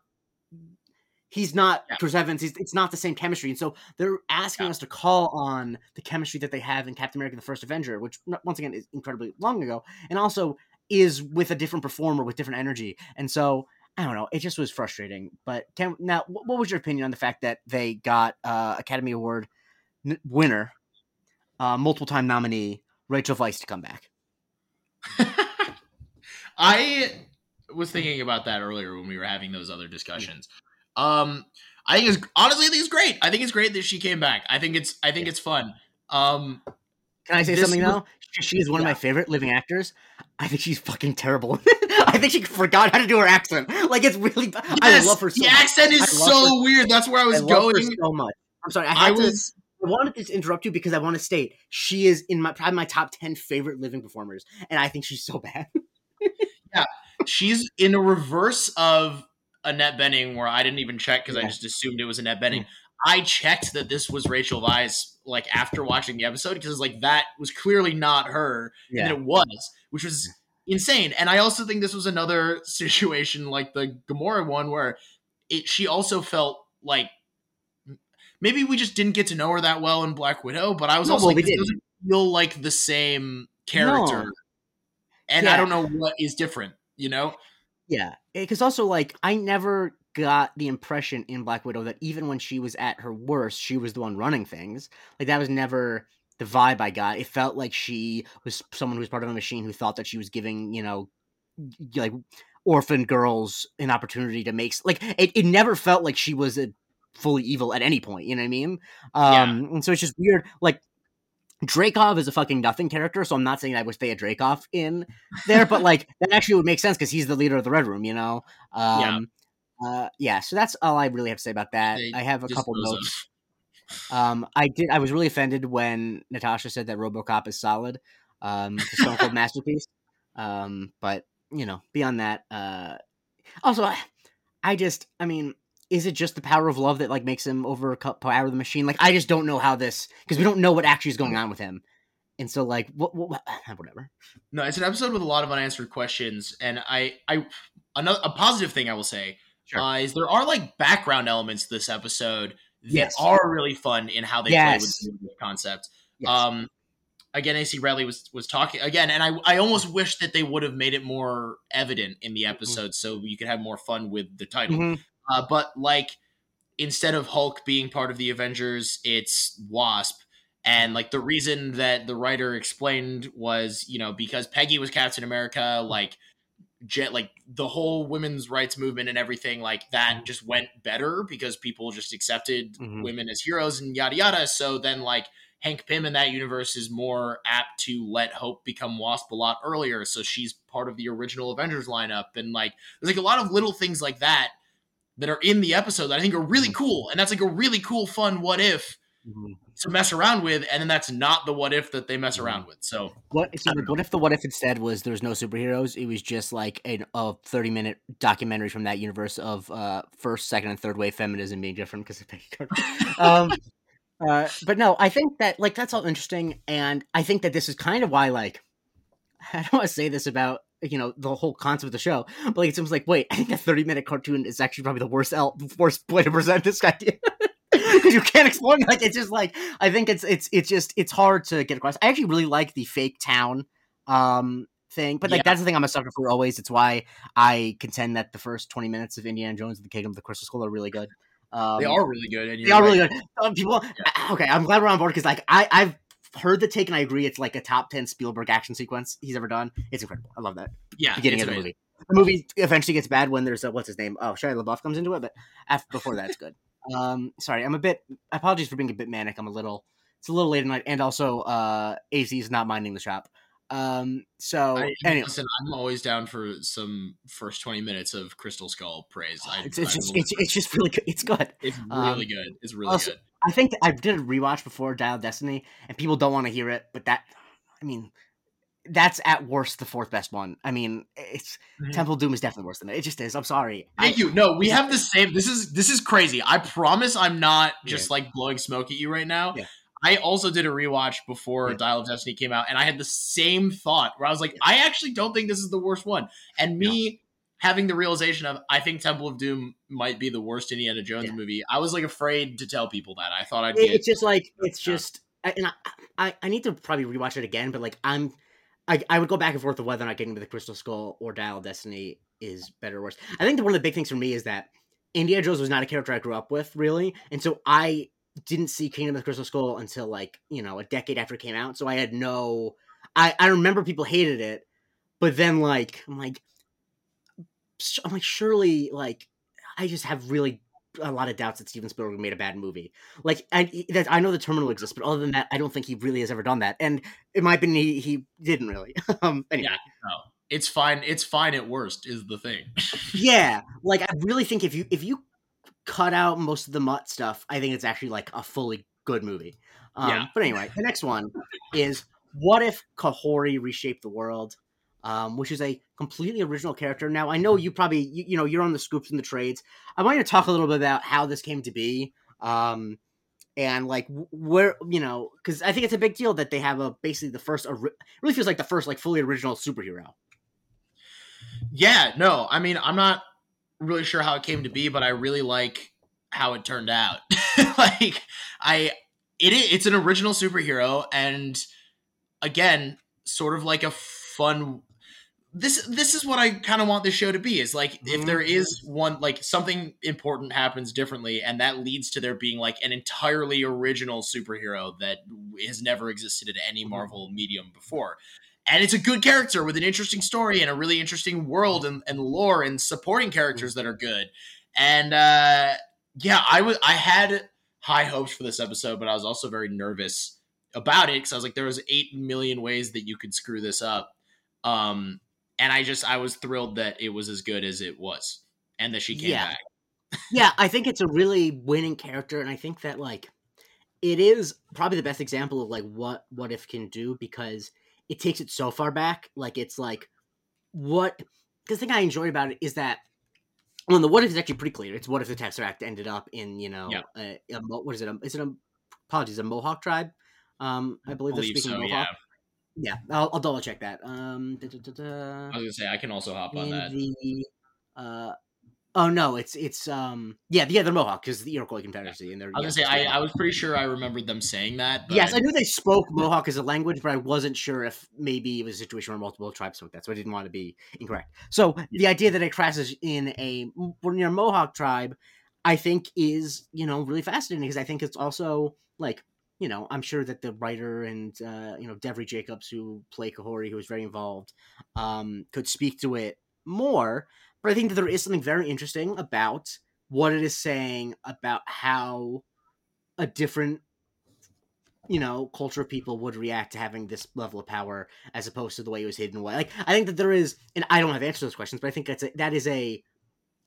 He's not yeah. Chris Evans. He's, it's not the same chemistry, and so they're asking yeah. us to call on the chemistry that they have in Captain America: The First Avenger, which once again is incredibly long ago, and also is with a different performer with different energy, and so I don't know. It just was frustrating. But can now, what was your opinion on the fact that they got uh, Academy Award n- winner, uh, multiple time nominee Rachel Weisz to come back? I was thinking about that earlier when we were having those other discussions. Um, I think it's honestly, I think it's great. I think it's great that she came back. I think it's, I think it's fun. Um, can I say something now? She is one yeah. of my favorite living actors. I think she's fucking terrible. I think she forgot how to do her accent. Like it's really. Yes, I love her. So the much. accent is so her. weird. That's where I was I going. so much. I'm sorry. I, I was. To, I wanted to interrupt you because I want to state she is in my probably my top ten favorite living performers, and I think she's so bad. yeah, she's in a reverse of Annette Bening where I didn't even check because I just assumed it was Annette Bening. I checked that this was Rachel Weisz like after watching the episode because it was like that was clearly not her, Yeah. and it was, which was insane. And I also think this was another situation like the Gamora one where it she also felt like maybe we just didn't get to know her that well in Black Widow, but I was No, also well, like doesn't feel like the same character. No. And I don't know what is different, you know? Yeah, because also like I never got the impression in Black Widow that even when she was at her worst, she was the one running things. Like that was never the vibe I got. It felt like she was someone who was part of a machine who thought that she was giving you know like orphan girls an opportunity to make like it. It never felt like she was a fully evil at any point. You know what I mean? Yeah. Um, and so it's just weird. Like Dreykov is a fucking nothing character, so I'm not saying I wish they had Dreykov in there, but like that actually would make sense because he's the leader of the Red Room, you know. Um, yeah. Uh, yeah. So that's all I really have to say about that. They I have a couple those notes. Um, I did. I was really offended when Natasha said that RoboCop is solid. Um, Stone Cold masterpiece. Um, but you know, beyond that, uh, also, I, I just, I mean, is it just the power of love that like makes him overpower the machine? Like, I just don't know how this because we don't know what actually is going on with him, and so like, what, what, whatever. No, it's an episode with a lot of unanswered questions, and I, I, another a positive thing I will say Sure. uh, is there are like background elements to this episode that Yes. are really fun in how they Yes. play with the concept. Yes. Um, again, AC Bradley was was talking again, and I I almost wish that they would have made it more evident in the episode so you could have more fun with the title. Mhm. Uh, but like instead of Hulk being part of the Avengers, it's Wasp. And like the reason that the writer explained was, you know, because Peggy was Captain America, like jet like the whole women's rights movement and everything like that just went better because people just accepted Mhm. women as heroes and yada yada. So then like Hank Pym in that universe is more apt to let Hope become Wasp a lot earlier. So she's part of the original Avengers lineup. And like there's like a lot of little things like that that are in the episode that I think are really cool. And that's like a really cool, fun what if Mhm. To mess around with. And then that's not the what if that they mess around with. So What if, I don't what if the what if instead was there's no superheroes? It was just like an, a 30 minute documentary from that universe of uh, first, second, and third wave feminism being different because of Peggy Carter. um, uh, but no, I think that like that's all interesting, and I think that this is kind of why like I don't want to say this about you know the whole concept of the show, but like it seems like wait, I think a 30 minute cartoon is actually probably the worst el- worst way to present this idea. Because you can't explain like it's just like I think it's it's it's just it's hard to get across. I actually really like the fake town um thing, but like Yeah. that's the thing I'm a sucker for always. It's why I contend that the first 20 minutes of Indiana Jones and the Kingdom of the Crystal Skull are really good. Um, they are really good. They right. really good. Um, people, okay, I'm glad we're on board because like I I've heard the take and I agree. It's like a top 10 Spielberg action sequence he's ever done. It's incredible. I love that Yeah. beginning of the amazing. movie. The movie eventually gets bad when there's a what's his name? Oh, Shia LaBeouf comes into it, but after, before that, it's good. Um, sorry, I'm a bit. Apologies for being a bit manic. I'm a little. It's a little late at night, and also uh, AC is not minding the shop. Um, so I, anyway, Listen, I'm always down for some first 20 minutes of Crystal Skull praise. I, it's, just it's, it's just really good. It's good. it's um, really good. It's really also- good. I think I did a rewatch before Dial Destiny, and people don't want to hear it, but that, I mean, that's at worst the fourth best one. I mean, it's Mhm. Temple of Doom is definitely worse than it. It just is. I'm sorry. Thank I, you. No, we have the same. This is this is crazy. I promise I'm not just like blowing smoke at you right now. Yeah. I also did a rewatch before Yeah. Dial of Destiny came out, and I had the same thought where I was like, I actually don't think this is the worst one. And me having the realization of I think Temple of Doom might be the worst Indiana Jones Yeah. movie. I was like afraid to tell people that. I thought I'd It- get it's just like it's Yeah. just I, and I, I I need to probably rewatch it again, but like I'm I, I would go back and forth of whether or not getting to the Crystal Skull or Dial of Destiny is better or worse. I think that one of the big things for me is that Indiana Jones was not a character I grew up with really, and so I didn't see Kingdom of the Crystal Skull until like you know a decade after it came out. So I had no I I remember people hated it, but then like I'm like I'm like surely like I just have really a lot of doubts that Steven Spielberg made a bad movie. Like I that I know the terminal exists, but other than that, I don't think he really has ever done that. And in my opinion, he, he didn't really. um, anyway, Yeah. no. It's fine. It's fine at worst is the thing. yeah. Like I really think if you if you cut out most of the mutt stuff, I think it's actually like a fully good movie. Um, Yeah. But anyway, the next one is what if Kahori reshaped the world? Um, which is a completely original character. Now, I know you probably, you, you know, you're on the scoops and the trades. I want you to talk a little bit about how this came to be. Um, and like where you know because i think it's a big deal that they have a basically the first really feels like the first like fully original superhero yeah no i mean i'm not really sure how it came to be but i really like how it turned out like i it it's an original superhero and again sort of like a fun this this is what I kind of want this show to be is like if mm-hmm. there is one like something important happens differently and that leads to there being like an entirely original superhero that has never existed in any mm-hmm. Marvel medium before. And it's a good character with an interesting story and a really interesting world and, and lore and supporting characters that are good. And uh yeah, I was I had high hopes for this episode, but I was also very nervous about it because I was like, there was eight million ways that you could screw this up. Um, and I just I was thrilled that it was as good as it was, and that she came yeah. back. yeah, I think it's a really winning character, and I think that like it is probably the best example of like what what if can do because it takes it so far back. Like it's like what because the thing I enjoy about it is that well, the what if is actually pretty clear. It's what if the Tesseract ended up in you know yeah. a, a, what is it? A, is it a apologies a Mohawk tribe? Um, I believe, I believe they're speaking so, Mohawk. Yeah. Yeah, I'll, I'll double check that. Um, da, da, da, I was gonna say I can also hop on that. The, uh, oh no, it's it's um yeah yeah they're Mohawk because the Iroquois Confederacy yeah. and they're. I was gonna say I, I was pretty sure I remembered them saying that. yes, I knew they spoke Mohawk as a language, but I wasn't sure if maybe it was a situation where multiple tribes spoke that, so I didn't want to be incorrect. So the idea that it crashes in a near Mohawk tribe, I think is you know really fascinating because I think it's also like you know, I'm sure that the writer and uh, you know Devery Jacobs, who play Kahori, who was very involved, um, could speak to it more. But I think that there is something very interesting about what it is saying about how a different you know culture of people would react to having this level of power as opposed to the way it was hidden away like i think that there is and i don't have answers to those questions but i think that's a, that is a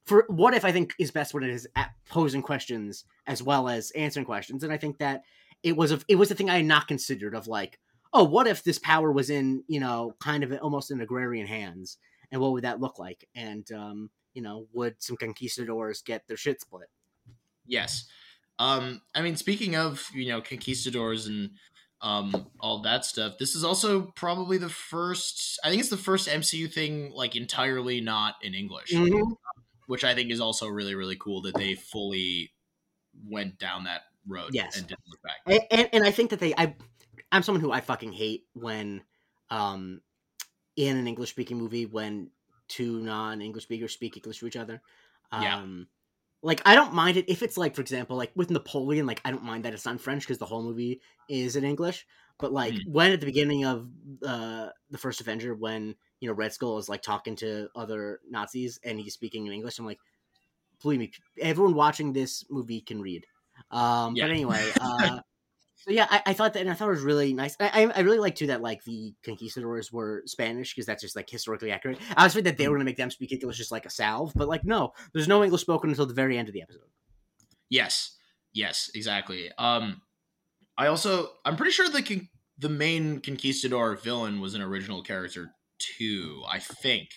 for what if i think is best when it is posing questions as well as answering questions and i think that it was a it was a thing I had not considered of like, oh, what if this power was in you know kind of almost in agrarian hands, and what would that look like? And um, you know, would some conquistadors get their shit split? Yes. Um, I mean, speaking of you know conquistadors and um, all that stuff, this is also probably the first. I think it's the first MCU thing like entirely not in English, mm-hmm. which I think is also really really cool that they fully went down that road yes. and didn't look back. And, and, and I think that they I I'm someone who I fucking hate when um in an English speaking movie when two non English speakers speak English to each other. Um yeah. like I don't mind it if it's like for example like with Napoleon like I don't mind that it's not French because the whole movie is in English. But like mm. when at the beginning of uh the first Avenger when you know Red Skull is like talking to other Nazis and he's speaking in English, I'm like, believe me, everyone watching this movie can read. Um, yeah. But anyway, uh, so yeah, I, I, thought that, and I thought it was really nice. I, I really like too that like the conquistadors were Spanish because that's just like historically accurate. I was afraid that they were mm-hmm. going to make them speak English just like a salve, but like no, there's no English spoken until the very end of the episode. Yes, yes, exactly. Um, I also I'm pretty sure the con- the main conquistador villain was an original character too. I think.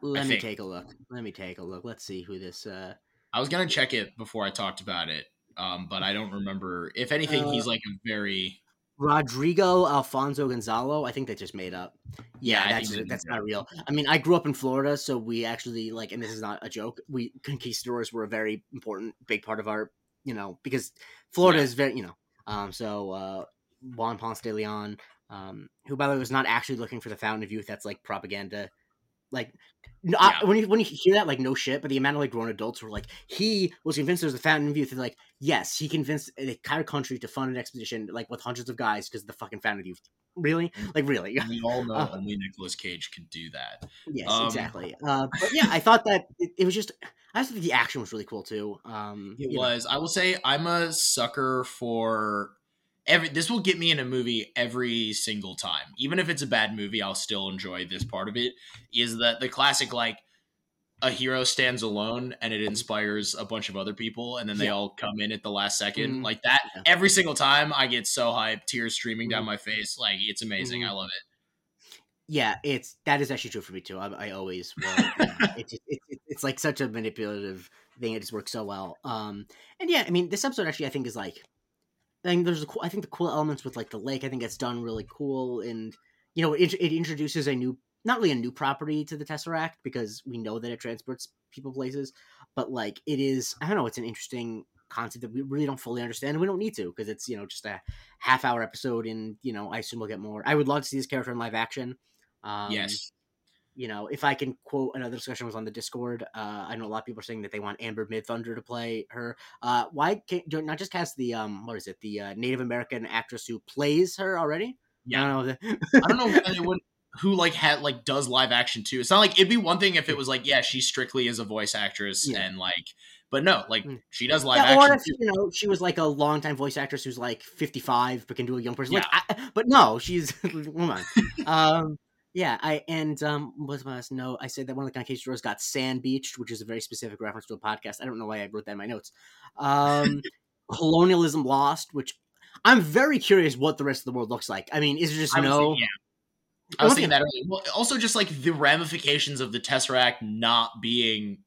Let I me think. take a look. Let me take a look. Let's see who this. uh I was gonna check it before I talked about it um, but I don't remember. If anything, uh, he's like a very Rodrigo Alfonso Gonzalo. I think they just made up. Yeah, yeah that's that's not real. I mean, I grew up in Florida, so we actually like, and this is not a joke. We conquistadors were a very important, big part of our, you know, because Florida yeah. is very, you know, um, so uh, Juan Ponce de Leon, um, who by the way was not actually looking for the Fountain of Youth. That's like propaganda like no, yeah. I, when you when you hear that, like no shit, but the amount of like grown adults were like, he was convinced there was a fountain of youth. And like, yes, he convinced the entire country to fund an expedition like with hundreds of guys because the fucking fountain of youth. Really, mm. like really? We all know uh, only Nicolas Cage can do that. Yes, um, exactly. Uh, but yeah, I thought that it, it, was just. I just think the action was really cool too. Um, it was. Know. I will say I'm a sucker for every this will get me in a movie every single time. Even if it's a bad movie, I'll still enjoy this part of it. Is that the classic like a hero stands alone and it inspires a bunch of other people and then they yeah. all come in at the last 2nd mm-hmm. like that yeah. every single time i get so hyped tears streaming mm-hmm. down my face like it's amazing mm-hmm. i love it Yeah, it's that is actually true for me too. I, I always will. yeah, it just, it, it, it's like such a manipulative thing. It just works so well. Um, and yeah, I mean, this episode actually I think is like, I think there's a cool. I think the cool elements with like the lake. I think it's done really cool, and you know, it, it introduces a new, not really a new property to the Tesseract because we know that it transports people places, but like it is. I don't know. It's an interesting concept that we really don't fully understand and we don't need to because it's you know just a half hour episode and you know i assume we'll get more i would love to see this character in live action um, yes. You know, if I can quote another discussion was on the Discord. Uh, I know a lot of people are saying that they want Amber Midthunder to play her. Uh, why can't not just cast the um what is it the uh, Native American actress who plays her already? Yeah, I don't know. I don't know anyone who like had like does live action too. It's not like it'd be one thing if it was like yeah she strictly is a voice actress Yeah. and like but no like Mm. she does live yeah, action or if too. you know she was like a longtime voice actress who's like fifty five but can do a young person. Like, I, but no, she's come on. um, yeah, I and um, what's my last note? I said that one of the Conquistadors drawers got sand beached, which is a very specific reference to a podcast. I don't know why I wrote that in my notes. Um, colonialism lost, which I'm very curious what the rest of the world looks like. I mean, is it just I was no? thinking- yeah. I was thinking that earlier. Well, also just like the ramifications of the Tesseract not being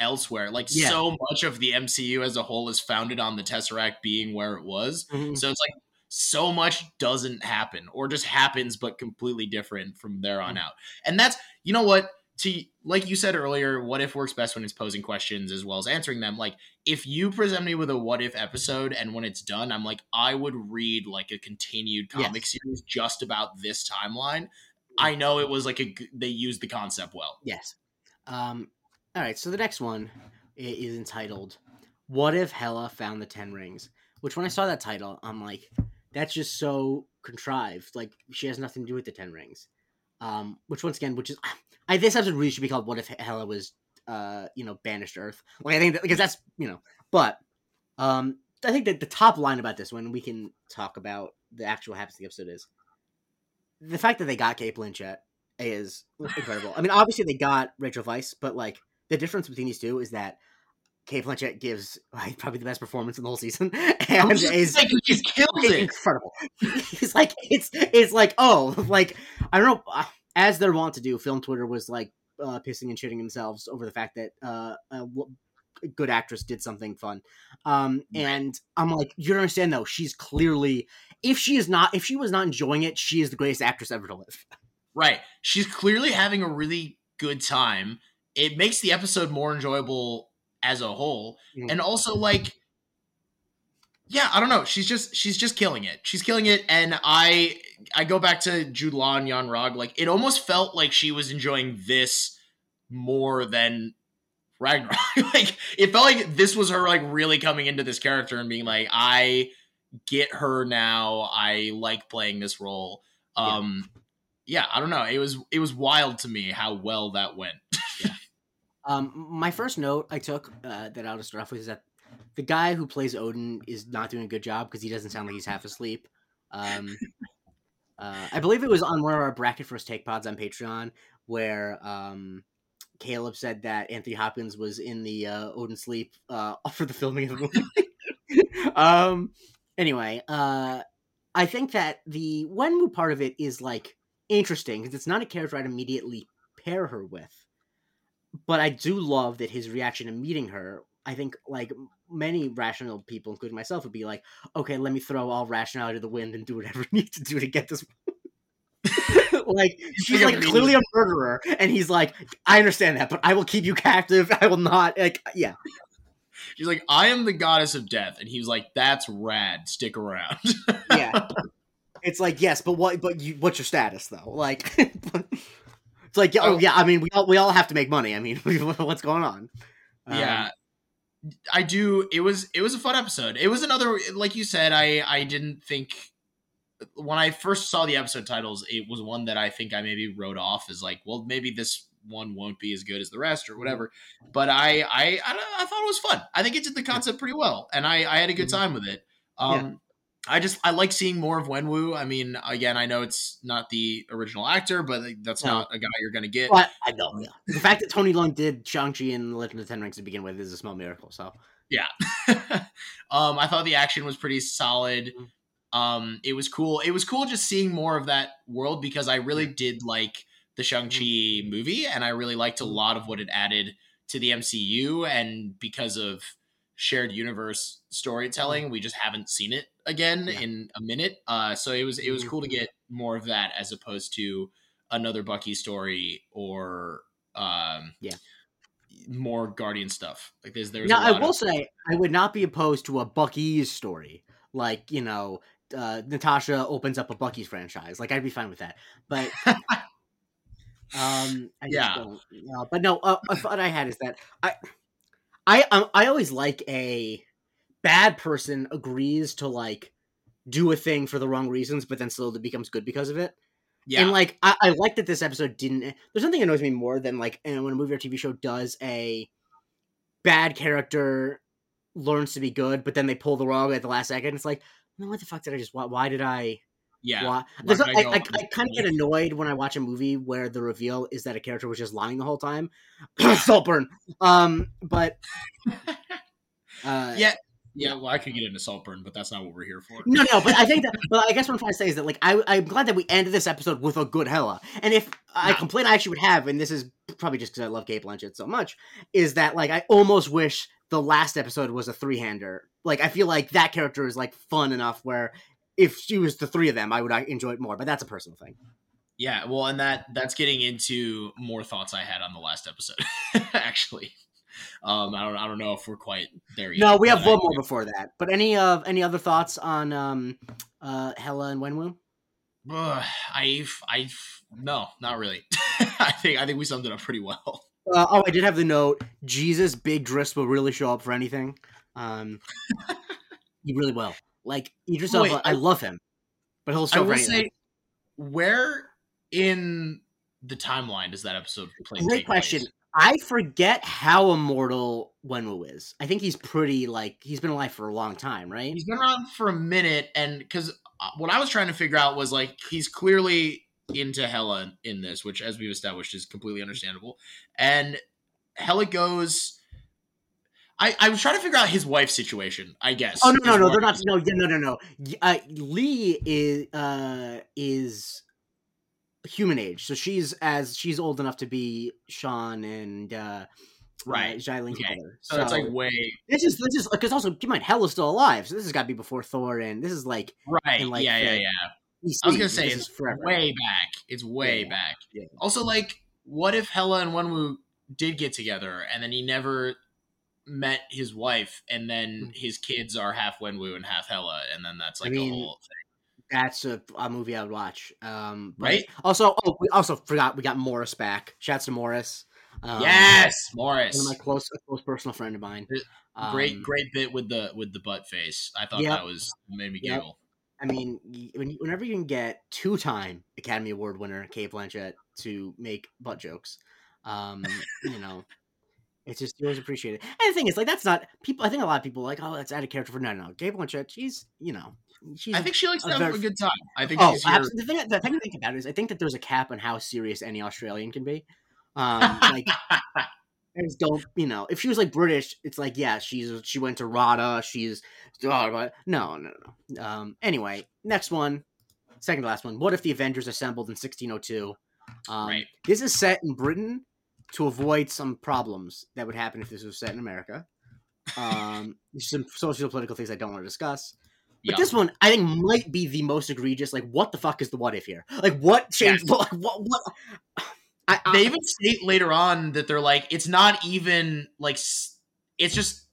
elsewhere. Like Yeah. so much of the MCU as a whole is founded on the Tesseract being where it was. Mhm. So it's like so much doesn't happen or just happens but completely different from there on out. And that's you know what to like you said earlier, what if works best when it's posing questions as well as answering them. Like if you present me with a what if episode and when it's done, I'm like I would read like a continued Yes. comic series just about this timeline. I know it was like a they used the concept well. Yes. Um, all right. So the next one is entitled "What if Hela found the Ten Rings?" Which, when I saw that title, I'm like, that's just so contrived. Like she has nothing to do with the Ten Rings. Um, which once again, which is, I this episode really should be called "What if Hela was, uh, you know, banished to Earth?" Like I think that, because that's you know, but um, I think that the top line about this one we can talk about the actual happens the episode is the fact that they got Cate Blanchett is incredible. I mean, obviously they got Rachel Weisz, but like the difference between these two is that Cate Blanchett gives like, probably the best performance in the whole season, and is like, he's killed it's it. incredible. It's like it's it's like oh like I don't know uh, as they're wont to do. Film Twitter was like uh, pissing and shitting themselves over the fact that uh, a good actress did something fun, um, and I'm like you don't understand though. She's clearly if she is not if she was not enjoying it, she is the greatest actress ever to live. Right. She's clearly having a really good time. It makes the episode more enjoyable as a whole. Mhm. And also like yeah, I don't know. She's just she's just killing it. She's killing it and I I go back to Jude Law and Yon-Rogg like it almost felt like she was enjoying this more than Ragnarok. like it felt like this was her like really coming into this character and being like I get her now. I like playing this role. Yeah. Um yeah, I don't know. It was it was wild to me how well that went. Um, my first note I took uh, that I'll just start off with is that the guy who plays Odin is not doing a good job because he doesn't sound like he's half asleep. Um, uh, I believe it was on one of our bracket first take pods on Patreon where um, Caleb said that Anthony Hopkins was in the uh, Odin sleep uh, for the filming of the movie. um, anyway, uh, I think that the Wenwu part of it is like interesting because it's not a character I'd immediately pair her with but I do love that his reaction to meeting her. I think like many rational people, including myself, would be like, "Okay, let me throw all rationality to the wind and do whatever I need to do to get this." like she's like clearly a murderer, and he's like, "I understand that, but I will keep you captive. I will not." Like, uh, yeah, She's like, I am the goddess of death. And he's like, That's rad. Stick around. yeah. it's like yes, but what? But you, what's your status though? Like, it's like, yeah, oh Oh. yeah. I mean, we all we all have to make money. I mean, what's going on? Um, yeah i do it was it was a fun episode it was another like you said i i didn't think when i first saw the episode titles it was one that i think i maybe wrote off as like well maybe this one won't be as good as the rest or whatever but i i i, I thought it was fun i think it did the concept pretty well and i i had a good Mhm. time with it um I just I like seeing more of Wenwu. I mean, again, I know it's not the original actor, but that's No. not a guy you're gonna get. But I know, yeah. The fact that Tony Leung did Shang-Chi and Legend of the Ten Rings to begin with is a small miracle. So yeah, um, I thought the action was pretty solid. Mhm. Um, it was cool. It was cool just seeing more of that world because I really did like the Shang Chi Mm-hmm. movie, and I really liked a lot of what it added to the MCU. And because of shared universe storytelling, we just haven't seen it again Mm-hmm. Yeah. in a minute. Uh, so it was it was Mhm. cool to get more of that as opposed to another Bucky story or um, Yeah. more Guardian stuff. Like there's there's now, I will of, say, I would not be opposed to a Bucky's story. Like, you know, uh, Natasha opens up a Bucky's franchise. Like, I'd be fine with that. But, um, I Yeah. don't. But no, uh, a thought I had is that I, I, um, I always like a bad person agrees to like do a thing for the wrong reasons, but then slowly becomes good because of it. yeah. And like I, I like that this episode didn't. There's nothing that annoys me more than like when a movie or TV show does a bad character learns to be good, but then they pull the wrong at the last second. It's like, no, what the fuck did I just? Why, why did I? yeah. Why? Why There's did a- I I, I, I kind of get annoyed when I watch a movie where the reveal is that a character was just lying the whole time. Saltburn. Um, but uh, yeah. Yeah, well, I could get into Saltburn, but that's not what we're here for. No, no, but I think that. But I guess what I'm trying to say is that, like, I, I'm glad that we ended this episode with a good Hela. And if I complain, I actually would have, and this is probably just because I love Cate Blanchett so much, is that like I almost wish the last episode was a three hander. Like, I feel like that character is like fun enough where if she was the three of them, I would enjoy it more. But that's a personal thing. Yeah, well, and that that's getting into more thoughts I had on the last episode. actually, um, I don't I don't know if we're quite there yet. No, we have one more before that. But any of any other thoughts on um, uh, Hela and Wenwu? Ugh, I I no, not really. I think I think we summed it up pretty well. Uh, oh, I did have the note. Jesus, Big Driss will really show up for anything. Um, he really will. Like Idris Elba, I I- love him, but he'll show up for will say, where in the timeline does that episode play? Great take place? I forget how immortal Wenwu is. I think he's pretty like he's been alive for a long time, right? He's been around for a minute, and because what I was trying to figure out was like he's clearly into Hela in this, which, as we've established, is completely understandable. And Hela goes. I, I was trying to figure out his wife's situation. I guess. Oh no, no, no, they're not. No, yeah, no, no, no. Uh, Lee is uh is human age, so she's as she's old enough to be Sean and uh, Right. uh, Xialing Okay. together. So, it's like way This is this is because also keep in mind Hela's still alive, so this has got to be before Thor, and this is like right. And, like, yeah, yeah, yeah. I was gonna say it's forever. way back. It's way Yeah. back. Yeah. Also, like, what if Hela and Wenwu did get together and then he never met his wife, and then his kids are half Wenwu and half Hela, and then that's Hmm. I like mean, a whole thing. That's a, a movie I would watch. Um, Right? Also, oh, we also forgot we got Morris back. Shouts to Morris. Um, yes, one Morris. of my close, a close personal friend of mine. great, Um, great bit with the with the butt face. I thought Yep. that was made me Yep. giggle. I mean, when you, whenever you can get two-time Academy Award winner Cate Blanchett to make butt jokes, um, you know, it's just you always appreciate it. And the thing is, like, that's not people. I think a lot of people are like, oh, that's out of character for no, no, no. Cate Blanchett, she's, you know. I think she likes to have very- a good time. I think Oh, she's here. absolutely. The thing, the thing to think about is, I think that there's a cap on how serious any Australian can be. Um, like, I just don't, you know, if she was like British, it's like, yeah, she's she went to RADA, she's, oh, no, no, no. Um, anyway, next one, second to last one. What if the Avengers assembled in 1602? Um, Right. This is set in Britain to avoid some problems that would happen if this was set in America. Um, some social political things I don't want to discuss. But Yeah. this one, I think, might be the most egregious. Like, what the fuck is the what if here? Like, what changed? What? What? what I, I, they even state later on that they're like it's not even like it's just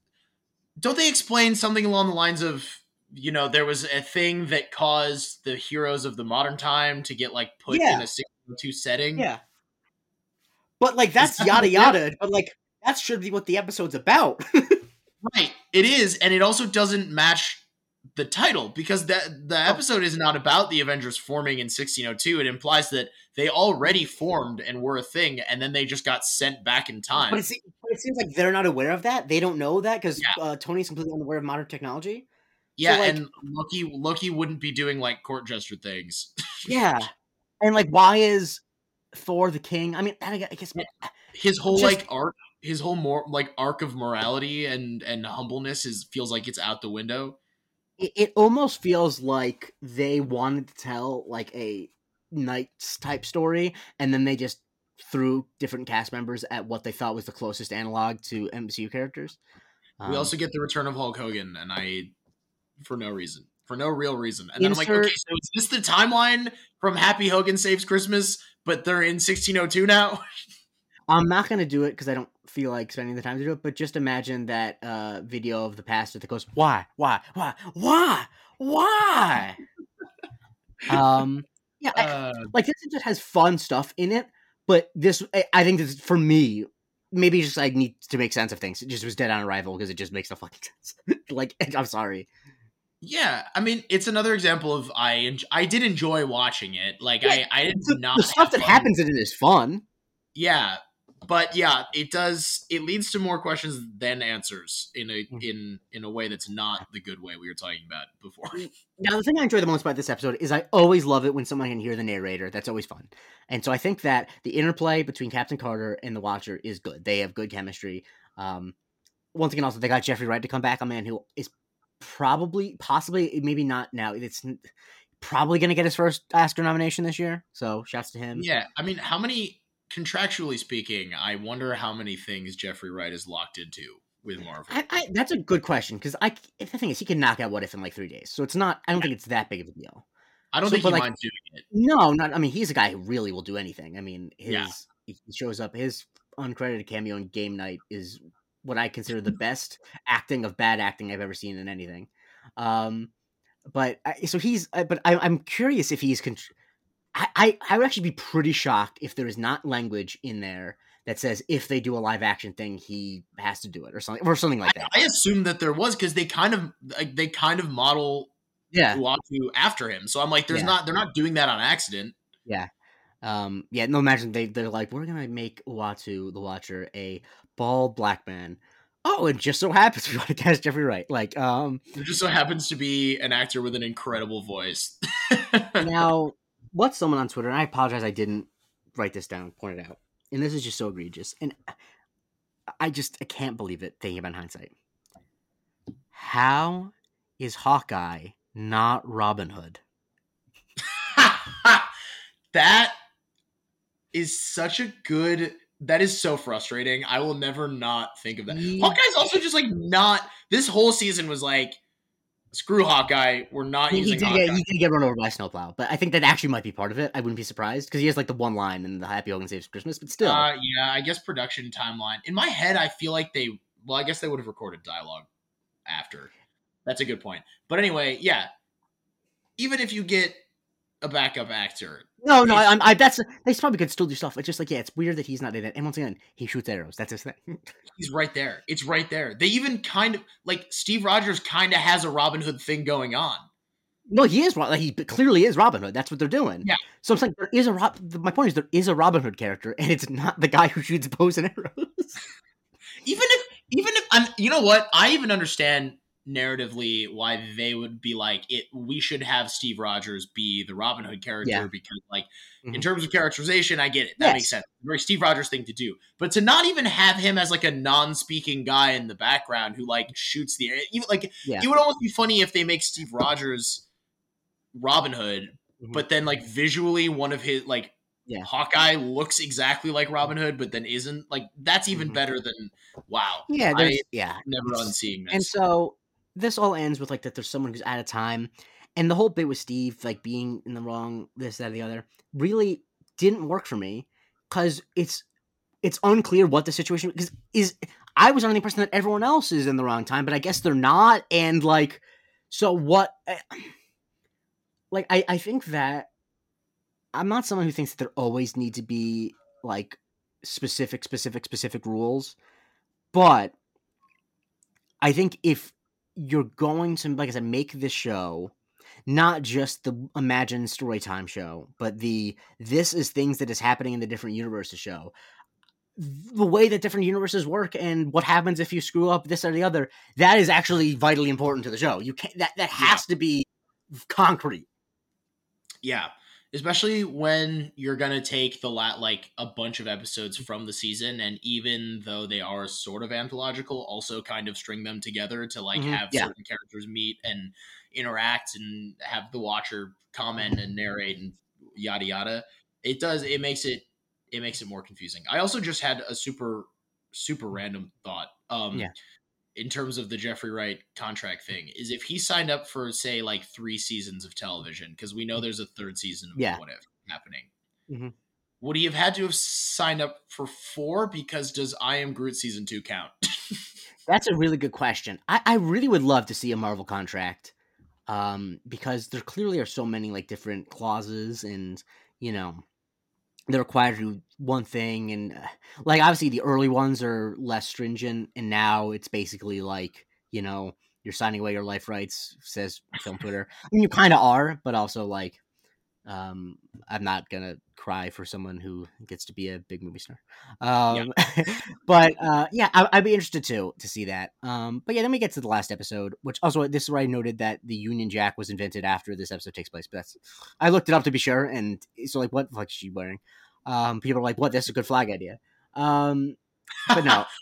don't they explain something along the lines of you know there was a thing that caused the heroes of the modern time to get like put Yeah. in a 602 setting Yeah. But like that's that yada yada. But like that should be what the episode's about. right it is and it also doesn't match the title because that Oh. the episode is not about the avengers forming in 1602 it implies that they already formed and were a thing and then they just got sent back in time but, it, se- but it seems like they're not aware of that. They don't know that because Yeah. uh, Tony's completely unaware of modern technology. yeah like- and loki loki wouldn't be doing like court jester things Yeah. And like, why is Thor the king? I mean, I I guess his whole Just- like arc his whole more like arc of morality and and humbleness is feels like it's out the window it, it almost feels like they wanted to tell like a knights type story, and then they just threw different cast members at what they thought was the closest analog to MCU characters. we Um, also get the return of Hulk Hogan, and I, for no reason, for no real reason. And then I'm like, okay, so is this the timeline from Happy Hogan Saves Christmas, but they're in 1602 now? I'm not gonna do it because I don't feel like spending the time to do it. But just imagine that uh, video of the pastor that goes, "Why, why, why, why, why?" um, yeah, I- Uh, like this just has fun stuff in it. But this, I, I think this for me, maybe just like need to make sense of things. It just was dead on arrival because it just makes no fucking sense. like, I'm sorry. yeah, I mean, it's another example of I enj- I did enjoy watching it. Like Yeah, I I did The, not the stuff that happens in it is fun. Yeah, but yeah, it does. It leads to more questions than answers in a Mm. in in a way that's not the good way we were talking about before. Now, the thing I enjoy the most about this episode is I always love it when someone can hear the narrator. That's always fun. And so I think that the interplay between Captain Carter and the Watcher is good. They have good chemistry. Um, once again, also, they got Jeffrey Wright to come back, a man who is probably, possibly, maybe not now. It's probably going to get his first Oscar nomination this year. So shouts to him. Yeah, I mean, how many contractually speaking? I wonder how many things Jeffrey Wright is locked into with Marvel. I, I, that's a good question because I the thing is he can knock out what if in like three days, so it's not. I don't think it's that big of a deal. I don't So, think he like- minds doing it. No, not. I mean, he's a guy who really will do anything. I mean, his Yeah. he shows up. His uncredited cameo in Game Night is what I consider the best acting of bad acting I've ever seen in anything. Um, but I, so he's. But I, I'm curious if he's. Con- I, I I would actually be pretty shocked if there is not language in there that says if they do a live action thing, he has to do it or something or something like that. I assume that there was because they kind of like they kind of model Yeah. Uatu after him. So I'm like, there's Yeah. not they're not doing that on accident. Yeah. Um, yeah, no, imagine they, they're like, we're gonna make Uatu, the Watcher, a bald black man. Oh, it just so happens we want to cast Jeffrey Wright. Like, um, There just so happens to be an actor with an incredible voice. now, what's someone on Twitter, and I apologize I didn't write this down, point it out, and this is just so egregious, and I just, I can't believe it, thinking about hindsight. How is Hawkeye not Robin Hood? that is such a good. That is so frustrating. I will never not think of that. Yeah. Hawkeye's also just like not. This whole season was like, screw Hawkeye. We're not He, he using did Hawkeye. get, he did get run over by a snowplow, but I think that actually might be part of it. I wouldn't be surprised because he has like the one line in the Happy Hogan Saves Christmas, but still, Uh, yeah, I guess production timeline. In my head, I feel like they. Well, I guess they would have recorded dialogue after. That's a good point. But anyway, yeah. Even if you get a backup actor, no, no, I, I'm, I, that's they probably could still do stuff. It's just like yeah, it's weird that he's not in it. And once again, he shoots arrows. That's his thing. he's right there. It's right there. They even kind of like Steve Rogers kind of has a Robin Hood thing going on. no, he is. Like, he clearly is Robin Hood. That's what they're doing. Yeah. So I'm saying there is a Rob. My point is there is a Robin Hood character, and it's not the guy who shoots bows and arrows. Even if, even if, I'm, you know what? I even understand narratively why they would be like it. We should have Steve Rogers be the Robin Hood character Yeah. because, like, in Mhm. terms of characterization, I get it. That Yes. makes sense. Very Steve Rogers thing to do. But to not even have him as like a non-speaking guy in the background who like shoots the even like Yeah. it would almost be funny if they make Steve Rogers Robin Hood, Mhm. but then like visually one of his like Yeah. Hawkeye looks exactly like Robin Hood, but then isn't. Like that's even Mhm. better than wow. Yeah, I yeah. never It's- unseeing this. And so this all ends with like that there's someone who's out of time. And the whole bit with Steve like being in the wrong, this, that, or the other, really didn't work for me because it's it's unclear what the situation because is I was under the impression that everyone else is in the wrong time, but I guess they're not. And like, so what? eh, Like, I I think that I'm not someone who thinks that there always need to be like specific, specific, specific rules, but I think if you're going to, like I said, make this show not just the imagined story time show, but the this is things that is happening in the different universes show. The way that different universes work and what happens if you screw up this or the other, that is actually vitally important to the show. You can't that that has to be concrete. Yeah. Especially when you're gonna take the lat like a bunch of episodes from the season, and even though they are sort of anthological, also kind of string them together to like Mhm, have yeah. certain characters meet and interact and have the watcher comment and narrate and yada yada. It does. It makes it. It makes it more confusing. I also just had a super super random thought. Um, Yeah. In terms of the Jeffrey Wright contract thing, is if he signed up for say like three seasons of television, because we know there's a third season of Yeah. What If happening. Mhm. Would he have had to have signed up for four? Because does I Am Groot season two count? That's a really good question. I, I really would love to see a Marvel contract, um, because there clearly are so many like different clauses, and you know, they're required to do one thing, and uh, like obviously the early ones are less stringent, and now it's basically like you know you're signing away your life rights, says film Twitter. I mean, you kind of are, but also like, um, I'm not gonna cry for someone who gets to be a big movie star. Um, but uh, yeah, I, I'd be interested too to see that. Um, but yeah, then we get to the last episode, which also this is where I noted that the Union Jack was invented after this episode takes place. But that's I looked it up to be sure, and so like, what the fuck is she wearing? Um, people are like, what? That's a good flag idea. Um, but no.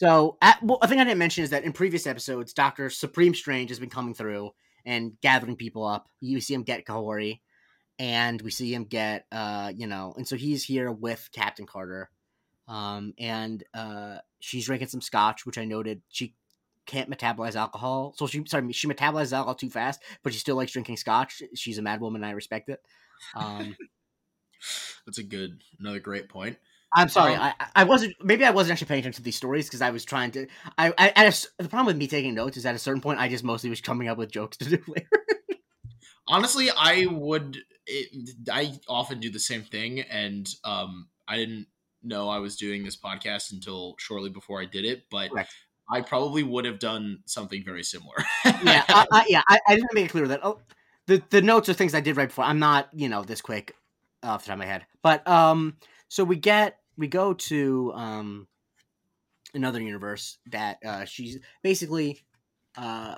So, at, well, a thing I didn't mention is that in previous episodes, Doctor Supreme Strange has been coming through and gathering people up. You see him get Kahori, and we see him get, uh, you know, and so he's here with Captain Carter, um, and uh, she's drinking some scotch, which I noted she can't metabolize alcohol. So she, sorry, she metabolizes alcohol too fast, but she still likes drinking scotch. She's a mad woman, and I respect it. Um, That's a good, another great point. I'm sorry, Um, I, I wasn't. Maybe I wasn't actually paying attention to these stories because I was trying to. I, I at a the problem with me taking notes is at a certain point I just mostly was coming up with jokes to do later. Honestly, I would. It, I often do the same thing, and um, I didn't know I was doing this podcast until shortly before I did it. But Correct. I probably would have done something very similar. yeah, I, I, yeah. I, I didn't make it clear that oh, the the notes are things I did right before. I'm not you know this quick off the top of my head, but um, so we get we go to um another universe that uh she's basically uh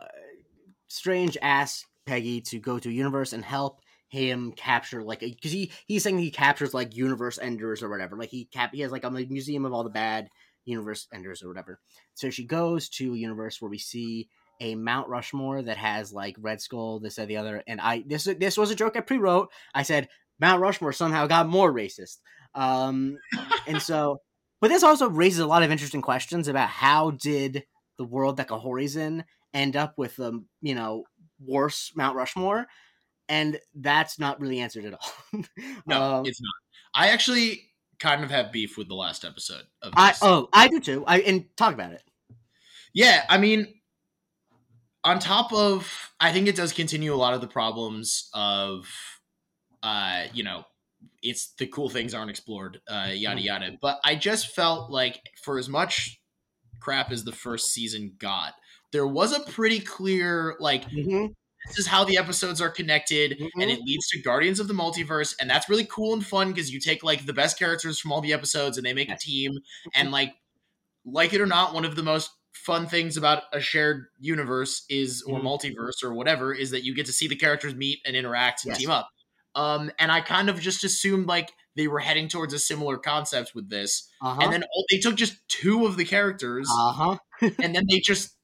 strange asked Peggy to go to a universe and help him capture like because he he's saying he captures like universe enders or whatever like he cap he has like a museum of all the bad universe enders or whatever so she goes to a universe where we see a Mount Rushmore that has like Red Skull, this and the other. And I this this was a joke I pre-wrote. I said Mount Rushmore somehow got more racist. Um, and so, but this also raises a lot of interesting questions about how did the world that Kahori's in end up with um you know worse Mount Rushmore, and that's not really answered at all. no, Um, it's not. I actually kind of have beef with the last episode of I oh I do too. I and talk about it. Yeah, I mean, on top of, I think it does continue a lot of the problems of, uh, you know, it's the cool things aren't explored, uh, yada Mhm. yada. But I just felt like for as much crap as the first season got, there was a pretty clear like Mhm. This is how the episodes are connected and Mhm. it leads to guardians of the multiverse and that's really cool and fun because you take like the best characters from all the episodes and they make a team and like like it or not one of the most fun things about a shared universe is or Mhm. multiverse or whatever is that you get to see the characters meet and interact and Yes. team up um and i kind of just assumed like they were heading towards a similar concept with this Uh and then oh, they took just two of the characters Uh huh. and then they just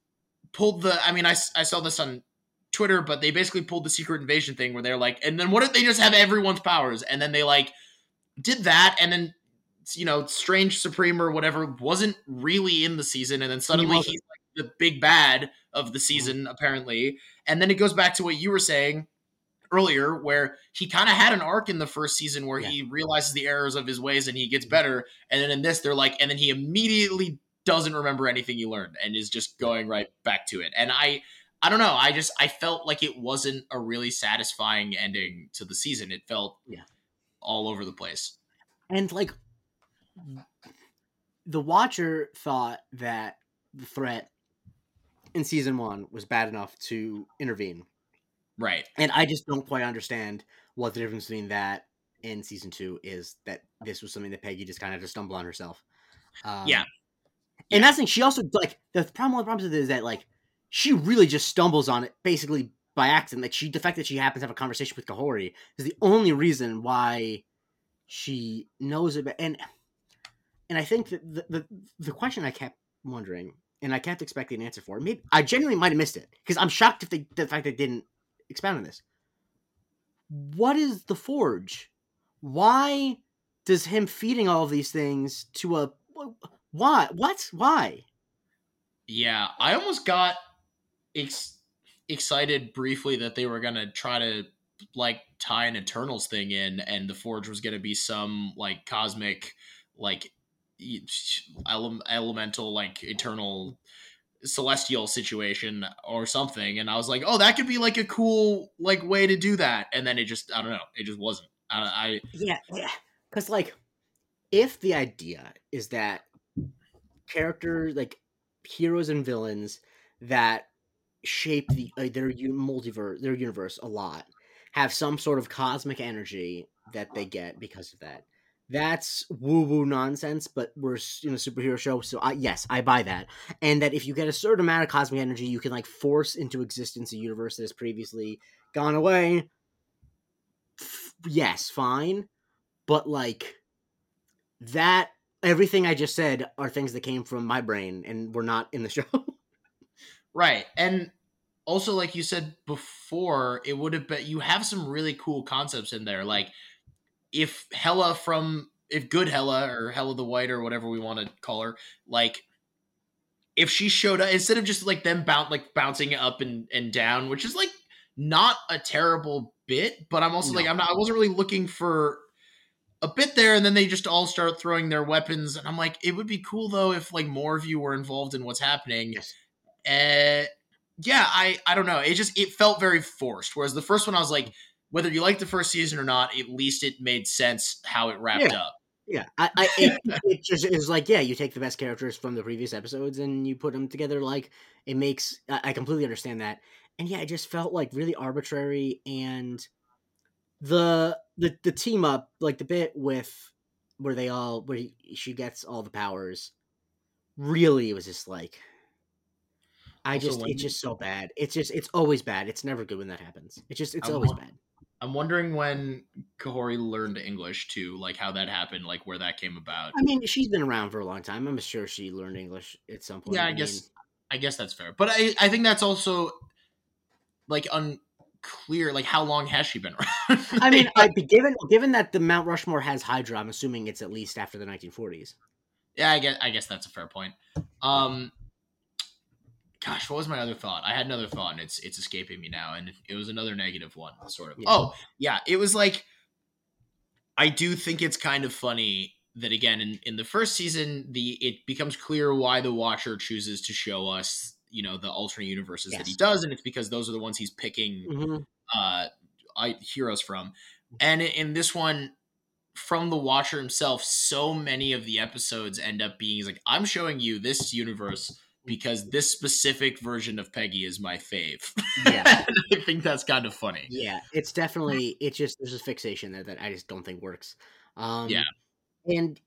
pulled the i mean I, I saw this on twitter but they basically pulled the secret invasion thing where they're like and then what if they just have everyone's powers? And then they like did that and then you know strange supreme or whatever wasn't really in the season and then suddenly wasn't. he's like the big bad of the mm-hmm. season apparently. And then it goes back to what you were saying earlier where he kind of had an arc in the first season where Yeah. he realizes the errors of his ways and he gets mm-hmm. better. And then in this they're like and then he immediately doesn't remember anything he learned and is just going right back to it. And i i don't know i just i felt like it wasn't a really satisfying ending to the season it felt Yeah. all over the place And like the watcher thought that the threat in season one was bad enough to intervene. right And I just don't quite understand what the difference between that and season two is that this was something that Peggy just kind of just stumbled on herself. Um, Yeah. And that's the thing, she also like the problem one of the problems with it is that like she really just stumbles on it basically by accident. Like she the fact that she happens to have a conversation with Kahori is the only reason why she knows about and and I think that the the, the question I kept wondering and I kept expecting an answer for maybe I genuinely might have missed it because I'm shocked if they the fact they didn't expound on this. What is the Forge? Why does him feeding all of these things to a why? What? Why? Yeah, I almost got ex- excited briefly that they were gonna try to like tie an Eternals thing in, and the Forge was gonna be some like cosmic, like ele- elemental, like eternal celestial situation or something. And i was like oh that could be like a cool like way to do that. And then it just i don't know it just wasn't. I, I yeah yeah. Because like if the idea is that characters like heroes and villains that shape the uh, their multiverse their universe a lot have some sort of cosmic energy that they get because of that that's woo woo nonsense, but we're in a superhero show, so I, yes, I buy that. And that if you get a certain amount of cosmic energy, you can like force into existence a universe that has previously gone away. F- yes, fine, but like that, everything I just said are things that came from my brain and were not in the show. right, and also like you said before, it would have been you have some really cool concepts in there, like if Hela from if good Hela or Hela the White or whatever we want to call her, like if she showed up instead of just like them bounce like bouncing up and, and down, which is like not a terrible bit, but I'm also no. like I'm not I wasn't really looking for a bit there and then they just all start throwing their weapons and I'm like it would be cool though if like more of you were involved in what's happening. Yes. Uh, yeah, I I don't know. It just it felt very forced. Whereas the first one I was like whether you like the first season or not, at least it made sense how it wrapped yeah. up. Yeah, I, I it, it, just is like yeah, you take the best characters from the previous episodes and you put them together. Like it makes I, completely understand that, and yeah, it just felt like really arbitrary and the the the team up like the bit with where they all where he, she gets all the powers. Really, it was just like I just it's just so bad. It's just it's always bad. It's never good when that happens. It's just it's always bad. I'm wondering when Kahori learned English too, like how that happened, like where that came about. I mean, she's been around for a long time. I'm sure she learned English at some point. Yeah, I, I guess mean, I guess that's fair. But I I think that's also like unclear. Like how long has she been around? I mean, I, given given that the Mount Rushmore has Hydra, I'm assuming it's at least after the 1940s. Yeah, I guess I guess that's a fair point. Um, gosh, what was my other thought? I had another thought, and it's it's escaping me now, and it was another negative one, sort of. Yeah. Oh, yeah, it was like I do think it's kind of funny that again in, in the first season the it becomes clear why the watcher chooses to show us you know the alternate universes yes. that he does and it's because those are the ones he's picking mm-hmm. uh heroes from and in this one from the watcher himself so many of the episodes end up being he's like i'm showing you this universe because this specific version of Peggy is my fave. Yeah. I think that's kind of funny. Yeah, it's definitely it's just there's a fixation there that I just don't think works. Um Yeah. And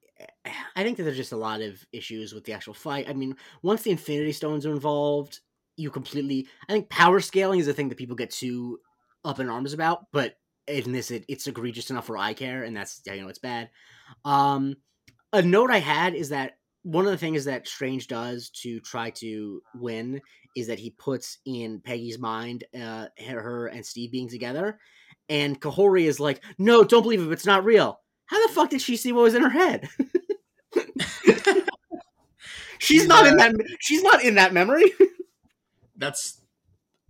eh, I think that there's just a lot of issues with the actual fight. I mean, once the Infinity Stones are involved, you completely I think power scaling is a thing that people get too up in arms about, but in this it, it's egregious enough where I care, and that's you know it's bad. Um a note I had is that one of the things that Strange does to try to win is that he puts in Peggy's mind uh, her and Steve being together, and Kahori is like, "No, don't believe it. It's not real." How the fuck did she see what was in her head? she's not in that. She's not in that memory. That's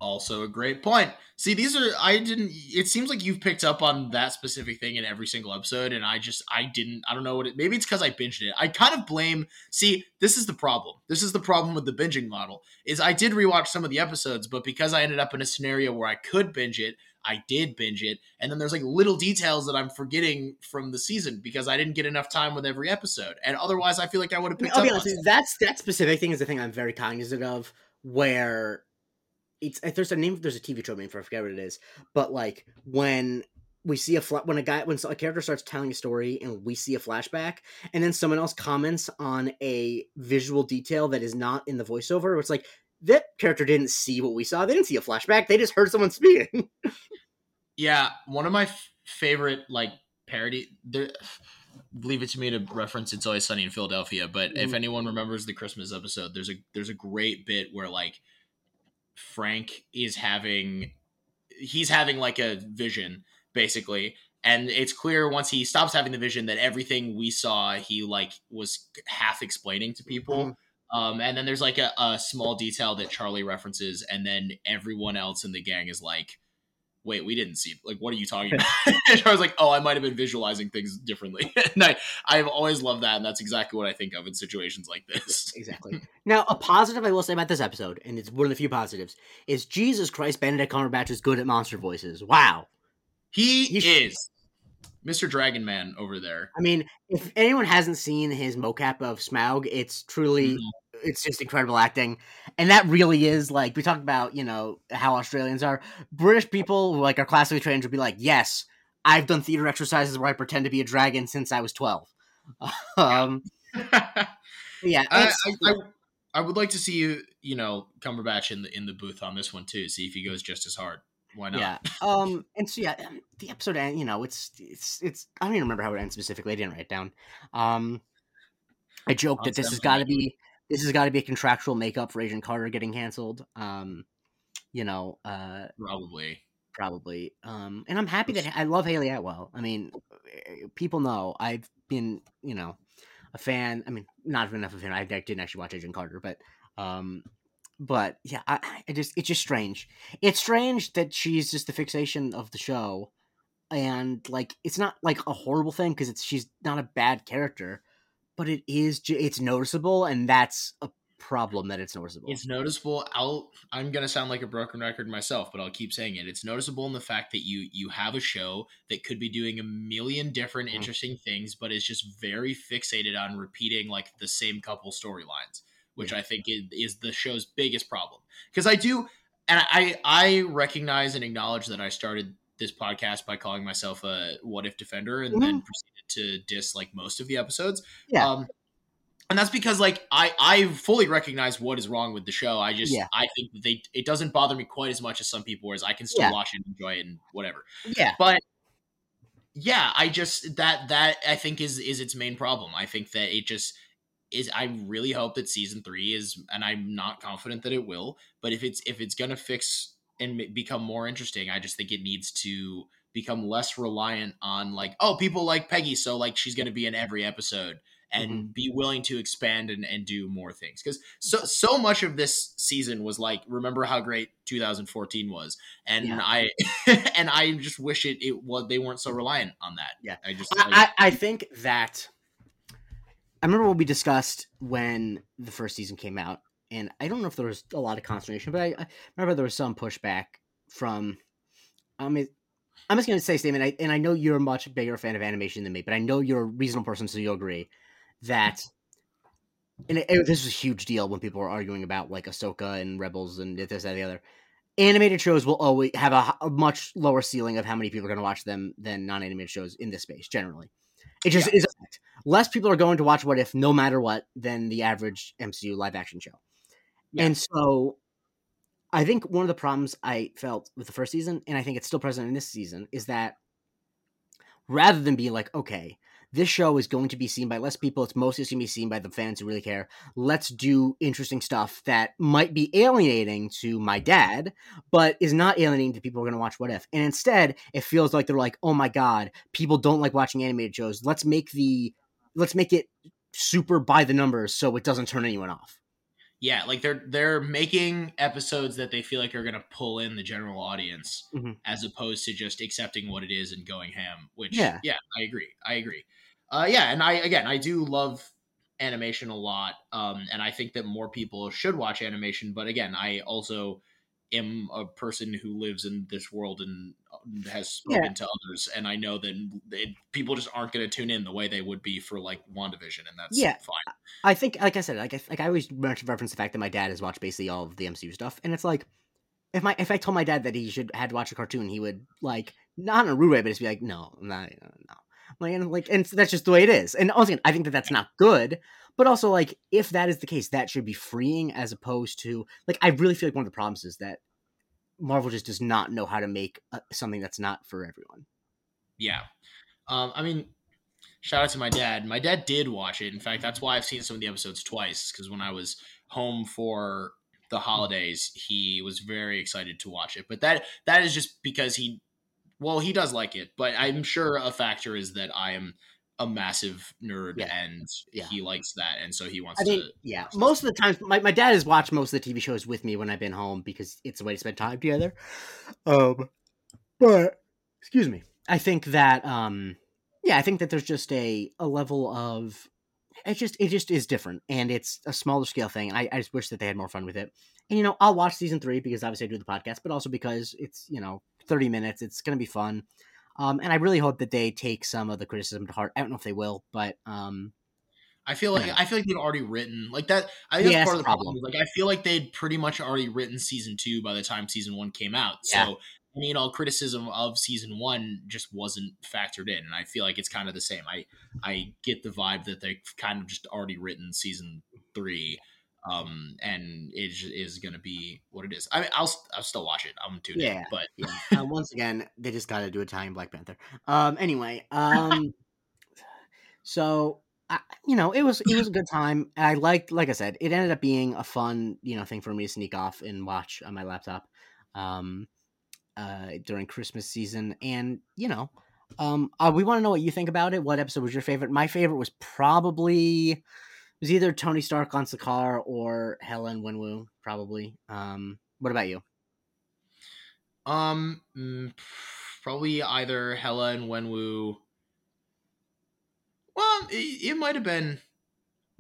also a great point. See, these are I didn't. It seems like you've picked up on that specific thing in every single episode, and I just I didn't. I don't know what it. Maybe it's because I binged it. I kind of blame. See, this is the problem. This is the problem with the binging model. Is I did rewatch some of the episodes, but because I ended up in a scenario where I could binge it, I did binge it, and then there's like little details that I'm forgetting from the season because I didn't get enough time with every episode, and otherwise I feel like I would have picked I'll up. Be honest, that's that specific thing is the thing I'm very cognizant of, where it's there's a name there's a TV show name for I forget what it is, but like when we see a fla- when a guy when a character starts telling a story and we see a flashback and then someone else comments on a visual detail that is not in the voiceover it's like that character didn't see what we saw. They didn't see a flashback. They just heard someone speaking. Yeah one of my f- favorite like parody there leave it to me to reference it's always sunny in philadelphia but mm. if anyone remembers the christmas episode there's a there's a great bit where like Frank is having he's having like a vision basically and it's clear once he stops having the vision that everything we saw he like was half explaining to people Mhm. um, and then there's like a, a small detail that charlie references and then everyone else in the gang is like wait we didn't see like what are you talking about i was like oh i might have been visualizing things differently and i i've always loved that and that's exactly what i think of in situations like this Exactly. now, a positive I will say about this episode, and it's one of the few positives, is Jesus Christ, Benedict Cumberbatch is good at monster voices. Wow. he He is mr dragon man over there I mean, if anyone hasn't seen his mocap of Smaug, it's truly, Mhm. It's just incredible acting, and that really is like we talked about, you know, how Australians are. British people like are classically trained would be like, yes, I've done theater exercises where I pretend to be a dragon since I was twelve. um, yeah, I, I, I, would like to see you, you know, Cumberbatch in the in the booth on this one too. See if he goes just as hard. Why not? Yeah. Um. And so yeah, the episode end. You know, it's it's it's. I don't even remember how it ends specifically. I didn't write it down. Um. I joked that this has got to be this has got to be a contractual makeup for Agent Carter getting canceled. Um. You know. Uh. Probably. Probably. Um. And I'm happy that I love Hayley Atwell. I mean, eh, people know I've been you know a fan. I mean, not enough of a fan. I, I didn't actually watch Agent Carter, but um. But yeah, I, I just it's just strange it's strange that she's just the fixation of the show and like it's not like a horrible thing because it's she's not a bad character but it is it's noticeable and that's a problem that it's noticeable It's noticeable. I'll. I'm gonna sound like a broken record myself, but I'll keep saying it. It's noticeable in the fact that you you have a show that could be doing a million different Mhm. interesting things, but is just very fixated on repeating like the same couple storylines, which I think is, is the show's biggest problem. Because I do, and I I recognize and acknowledge that I started this podcast by calling myself a what if defender, and then proceeded to diss like most of the episodes. Yeah. Um, and that's because like I I fully recognize what is wrong with the show. I just Yeah. I think that they it doesn't bother me quite as much as some people, whereas I can still Yeah. watch it and enjoy it and whatever. yeah But yeah, I just that that I think is is its main problem. I think that it just is I really hope that season 3 is and I'm not confident that it will, but if it's if it's going to fix and become more interesting, I just think it needs to become less reliant on like oh people like Peggy so like she's going to be in every episode and mm-hmm. be willing to expand and, and do more things because so so much of this season was like remember how great 2014 was and Yeah. I and I just wish it it was they weren't so reliant on that. Yeah. I just I, I, I, I think that I remember what we discussed when the first season came out, and I don't know if there was a lot of consternation, but I, I remember there was some pushback from. I mean, I'm just going to say statement, I, and I know you're a much bigger fan of animation than me, but I know you're a reasonable person, so you'll agree that. And it, it- this was a huge deal when people were arguing about like Ahsoka and Rebels and this, that, and the other. Animated shows will always have a much lower ceiling of how many people are going to watch them than non-animated shows in this space generally. It just Yeah. is a fact. Less people are going to watch What If, no matter what, than the average MCU live action show. Yeah. And so, I think one of the problems I felt with the first season, and I think it's still present in this season, is that rather than be like, okay, this show is going to be seen by less people, it's mostly going to be seen by the fans who really care. Let's do interesting stuff that might be alienating to my dad, but is not alienating to people who are going to watch What If. And instead, it feels like they're like, oh my god, people don't like watching animated shows. Let's make the let's make it super by the numbers so it doesn't turn anyone off. Yeah, like they're they're making episodes that they feel like are going to pull in the general audience Mhm. as opposed to just accepting what it is and going ham, which Yeah. yeah, I agree. I agree. Uh yeah, and I again, I do love animation a lot. Um and I think that more people should watch animation, but again, I also am a person who lives in this world and uh, has spoken to others and I know that it, people just aren't going to tune in the way they would be for like WandaVision and that's Yeah. fine. I think, like I said, like I, like I always reference the fact that my dad has watched basically all of the MCU stuff, and it's like if my if I told my dad that he should had to watch a cartoon, he would like not in a rude way, but just be like, no, I'm not, uh, no, like and like, and that's just the way it is. And also, I think that that's not good, but also like if that is the case, that should be freeing as opposed to like I really feel like one of the problems is that Marvel just does not know how to make uh, something that's not for everyone. Yeah. Um, I mean, shout out to my dad. My dad did watch it. In fact, that's why I've seen some of the episodes twice. Because when I was home for the holidays, he was very excited to watch it. But that that is just because he, well, he does like it. But I'm sure a factor is that I am a massive nerd Yeah. and Yeah. he likes that, and so he wants I mean, to. yeah. Most of the times, my, my dad has watched most of the TV shows with me when I've been home because it's a way to spend time together. Um, but excuse me, I think that um, yeah, I think that there's just a a level of it just it just is different, and it's a smaller scale thing. I, I just wish that they had more fun with it. And you know, I'll watch season three because obviously I do the podcast, but also because it's you know 30 minutes. It's gonna be fun. Um, and I really hope that they take some of the criticism to heart. I don't know if they will, but um, I feel like Yeah. I feel like they've already written like that. I think Yeah, that's that's part of the the problem. problem. Like I feel like they'd pretty much already written season two by the time season one came out. Yeah. So I mean, all criticism of season one just wasn't factored in, and I feel like it's kind of the same. I I get the vibe that they've kind of just already written season three, um, and it is going to be what it is. I mean, I'll I'll still watch it. I'm tuned in, Yeah. but yeah. Uh, once again, they just got to do Italian Black Panther. Um. Anyway. Um. so, I, you know, it was it was a good time. I liked, like I said, it ended up being a fun, you know, thing for me to sneak off and watch on my laptop, um, uh, during Christmas season, and you know, um, uh, we want to know what you think about it. What episode was your favorite? My favorite was probably it was either Tony Stark on Sakaar or Helen Wenwu, probably. Um, what about you? um, mm, probably either Hela and Wenwu. Well, it, it might have been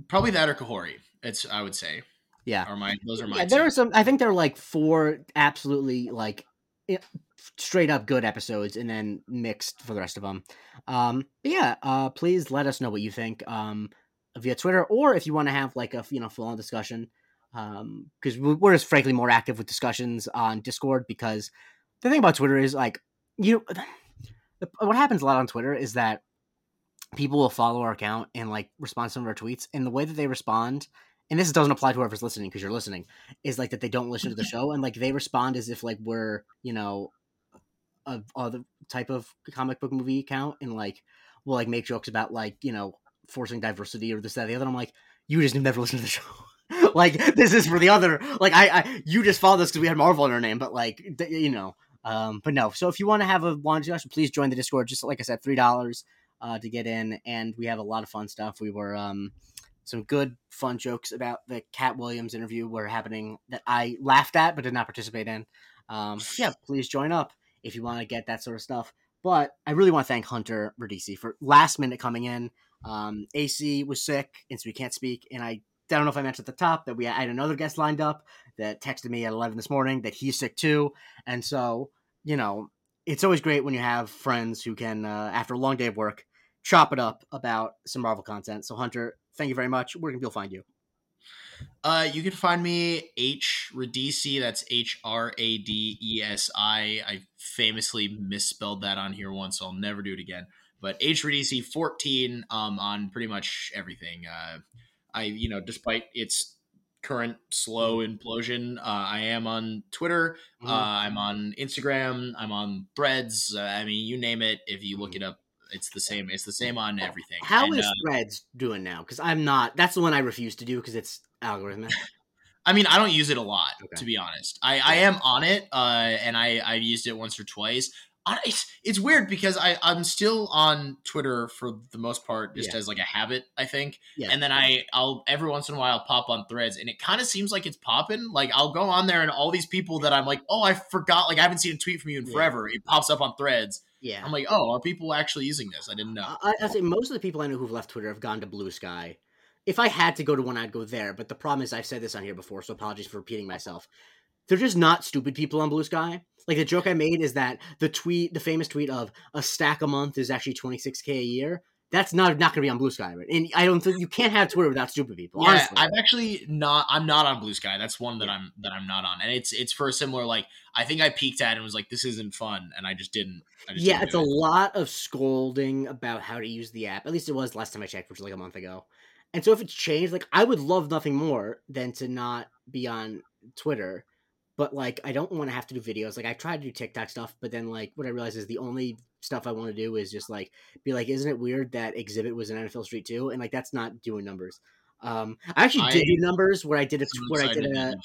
probably that or Kahori. It's I would say. Yeah. Are my those are my yeah, two. there are some. I think there are like four absolutely like straight up good episodes, and then mixed for the rest of them. Um, but yeah, uh, please let us know what you think um, via Twitter, or if you want to have like a you know full on discussion, um, because we we're just frankly more active with discussions on Discord. Because the thing about Twitter is like you, what happens a lot on Twitter is that people will follow our account and like respond to some of our tweets, and the way that they respond and this doesn't apply to whoever's listening because you're listening, is like that they don't listen to the mm-hmm. show and like they respond as if like we're you know a other type of comic book movie account and like we'll like make jokes about like you know forcing diversity or this that the other. I'm like you just never listen to the show. like this is for the other like I, I you just followed us because we had Marvel in our name, but like th- you know. Um, but no. So if you want to have a long discussion, please join the Discord. Just like I said, three dollars uh, to get in, and we have a lot of fun stuff. We were um, some good fun jokes about the Katt Williams interview were happening that I laughed at but did not participate in. Um, yeah, please join up if you want to get that sort of stuff. But I really want to thank Hunter Radesi for last minute coming in. Um, AC was sick, and so we can't speak. And I, I don't know if I mentioned at the top that we had another guest lined up that texted me at 11 this morning that he's sick too. And so, you know, it's always great when you have friends who can, uh, after a long day of work, chop it up about some Marvel content. So, Hunter, thank you very much. Where can people find you? Uh, you can find me H Radesi. That's H R A D E S I. I famously misspelled that on here once, so I'll never do it again. But H Radesi fourteen um, on pretty much everything. Uh, I you know, despite its current slow implosion, uh, I am on Twitter. Mm-hmm. Uh, I'm on Instagram. I'm on Threads. Uh, I mean, you name it. If you look it up, it's the same. It's the same on everything. How And, is uh, Threads doing now? Because I'm not. That's the one I refuse to do because it's algorithmic. I mean, I don't use it a lot, Okay. to be honest. I, I am on it, uh, and I I've used it once or twice. It's, it's weird because I I'm still on Twitter for the most part, just Yeah. as like a habit, I think. Yeah. And then I I'll every once in a while pop on Threads, and it kind of seems like it's popping. Like I'll go on there, and all these people that I'm like, oh, I forgot, like I haven't seen a tweet from you in Yeah. forever. It pops up on Threads. Yeah. I'm like, oh, are people actually using this? I didn't know. I, I say most of the people I know who've left Twitter have gone to Bluesky. If I had to go to one, I'd go there. But the problem is, I've said this on here before, so apologies for repeating myself. They're just not stupid people on Bluesky. Like the joke I made is that the tweet, the famous tweet of a stack a month is actually 26k a year. That's not not going to be on Bluesky, right? And I don't think you can't have Twitter without stupid people. Yeah, honestly. I'm actually not. I'm not on Bluesky. That's one that I'm that I'm not on, and it's it's for a similar like. I think I peeked at it and was like, "This isn't fun," and I just didn't. I just yeah, didn't it's a it. lot of scolding about how to use the app. At least it was last time I checked, which was like a month ago. And so if it's changed, like I would love nothing more than to not be on Twitter. But like I don't want to have to do videos. Like I tried to do TikTok stuff, but then like what I realized is the only stuff I want to do is just like be like, isn't it weird that Xzibit was in NFL Street too? And like that's not doing numbers. Um, I actually did I- do numbers where I did a So where I did a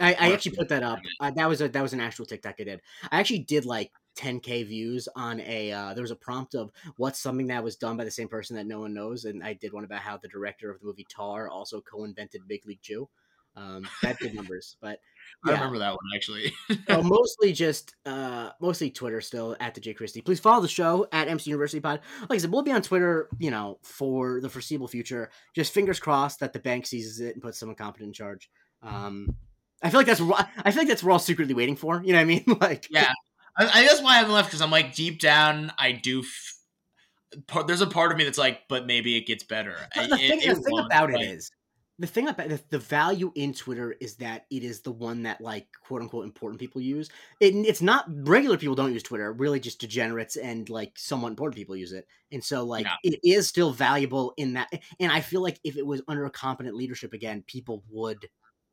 I, I actually put that up. Uh, that was a that was an actual TikTok I did. I actually did like 10k views on a uh, there was a prompt of what's something that was done by the same person that no one knows, and I did one about how the director of the movie Tar also co-invented Big League Chew. Um, that did numbers, but yeah. I remember that one actually. so mostly just uh, mostly Twitter still at the J Christie. Please follow the show at MC University Pod. Like I said, we'll be on Twitter, you know, for the foreseeable future. Just fingers crossed that the bank seizes it and puts someone competent in charge. Um, I feel like that's I feel like that's what we're all secretly waiting for. You know what I mean? like, yeah, I, I that's why I haven't left because I'm like deep down, I do. F- there's a part of me that's like, but maybe it gets better. The thing, it, the thing about it is, the thing about the, the value in Twitter is that it is the one that like quote unquote important people use. It, it's not regular people don't use Twitter. Really, just degenerates and like somewhat important people use it. And so like yeah. it is still valuable in that. And I feel like if it was under a competent leadership again, people would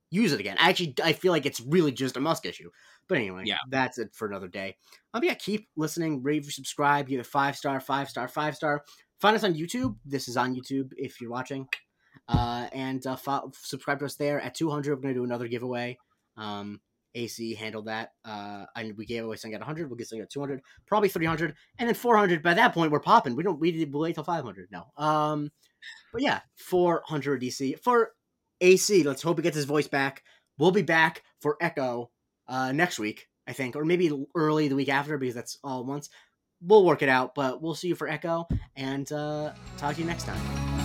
use it again. I actually I feel like it's really just a Musk issue. But anyway, yeah, that's it for another day. Um, yeah, keep listening, rate, subscribe, give it five star, five star, five star. Find us on YouTube. This is on YouTube if you're watching. Uh, and uh, follow, subscribe to us there. At 200, we're going to do another giveaway. Um, AC handled that. Uh, and we gave away something at 100. We'll get something at 200, probably 300, and then 400. By that point, we're popping. We don't. We did wait till 500. No. Um, but yeah, 400 DC for AC. Let's hope he gets his voice back. We'll be back for Echo uh, next week, I think, or maybe early the week after because that's all once. We'll work it out, but we'll see you for Echo and uh, talk to you next time.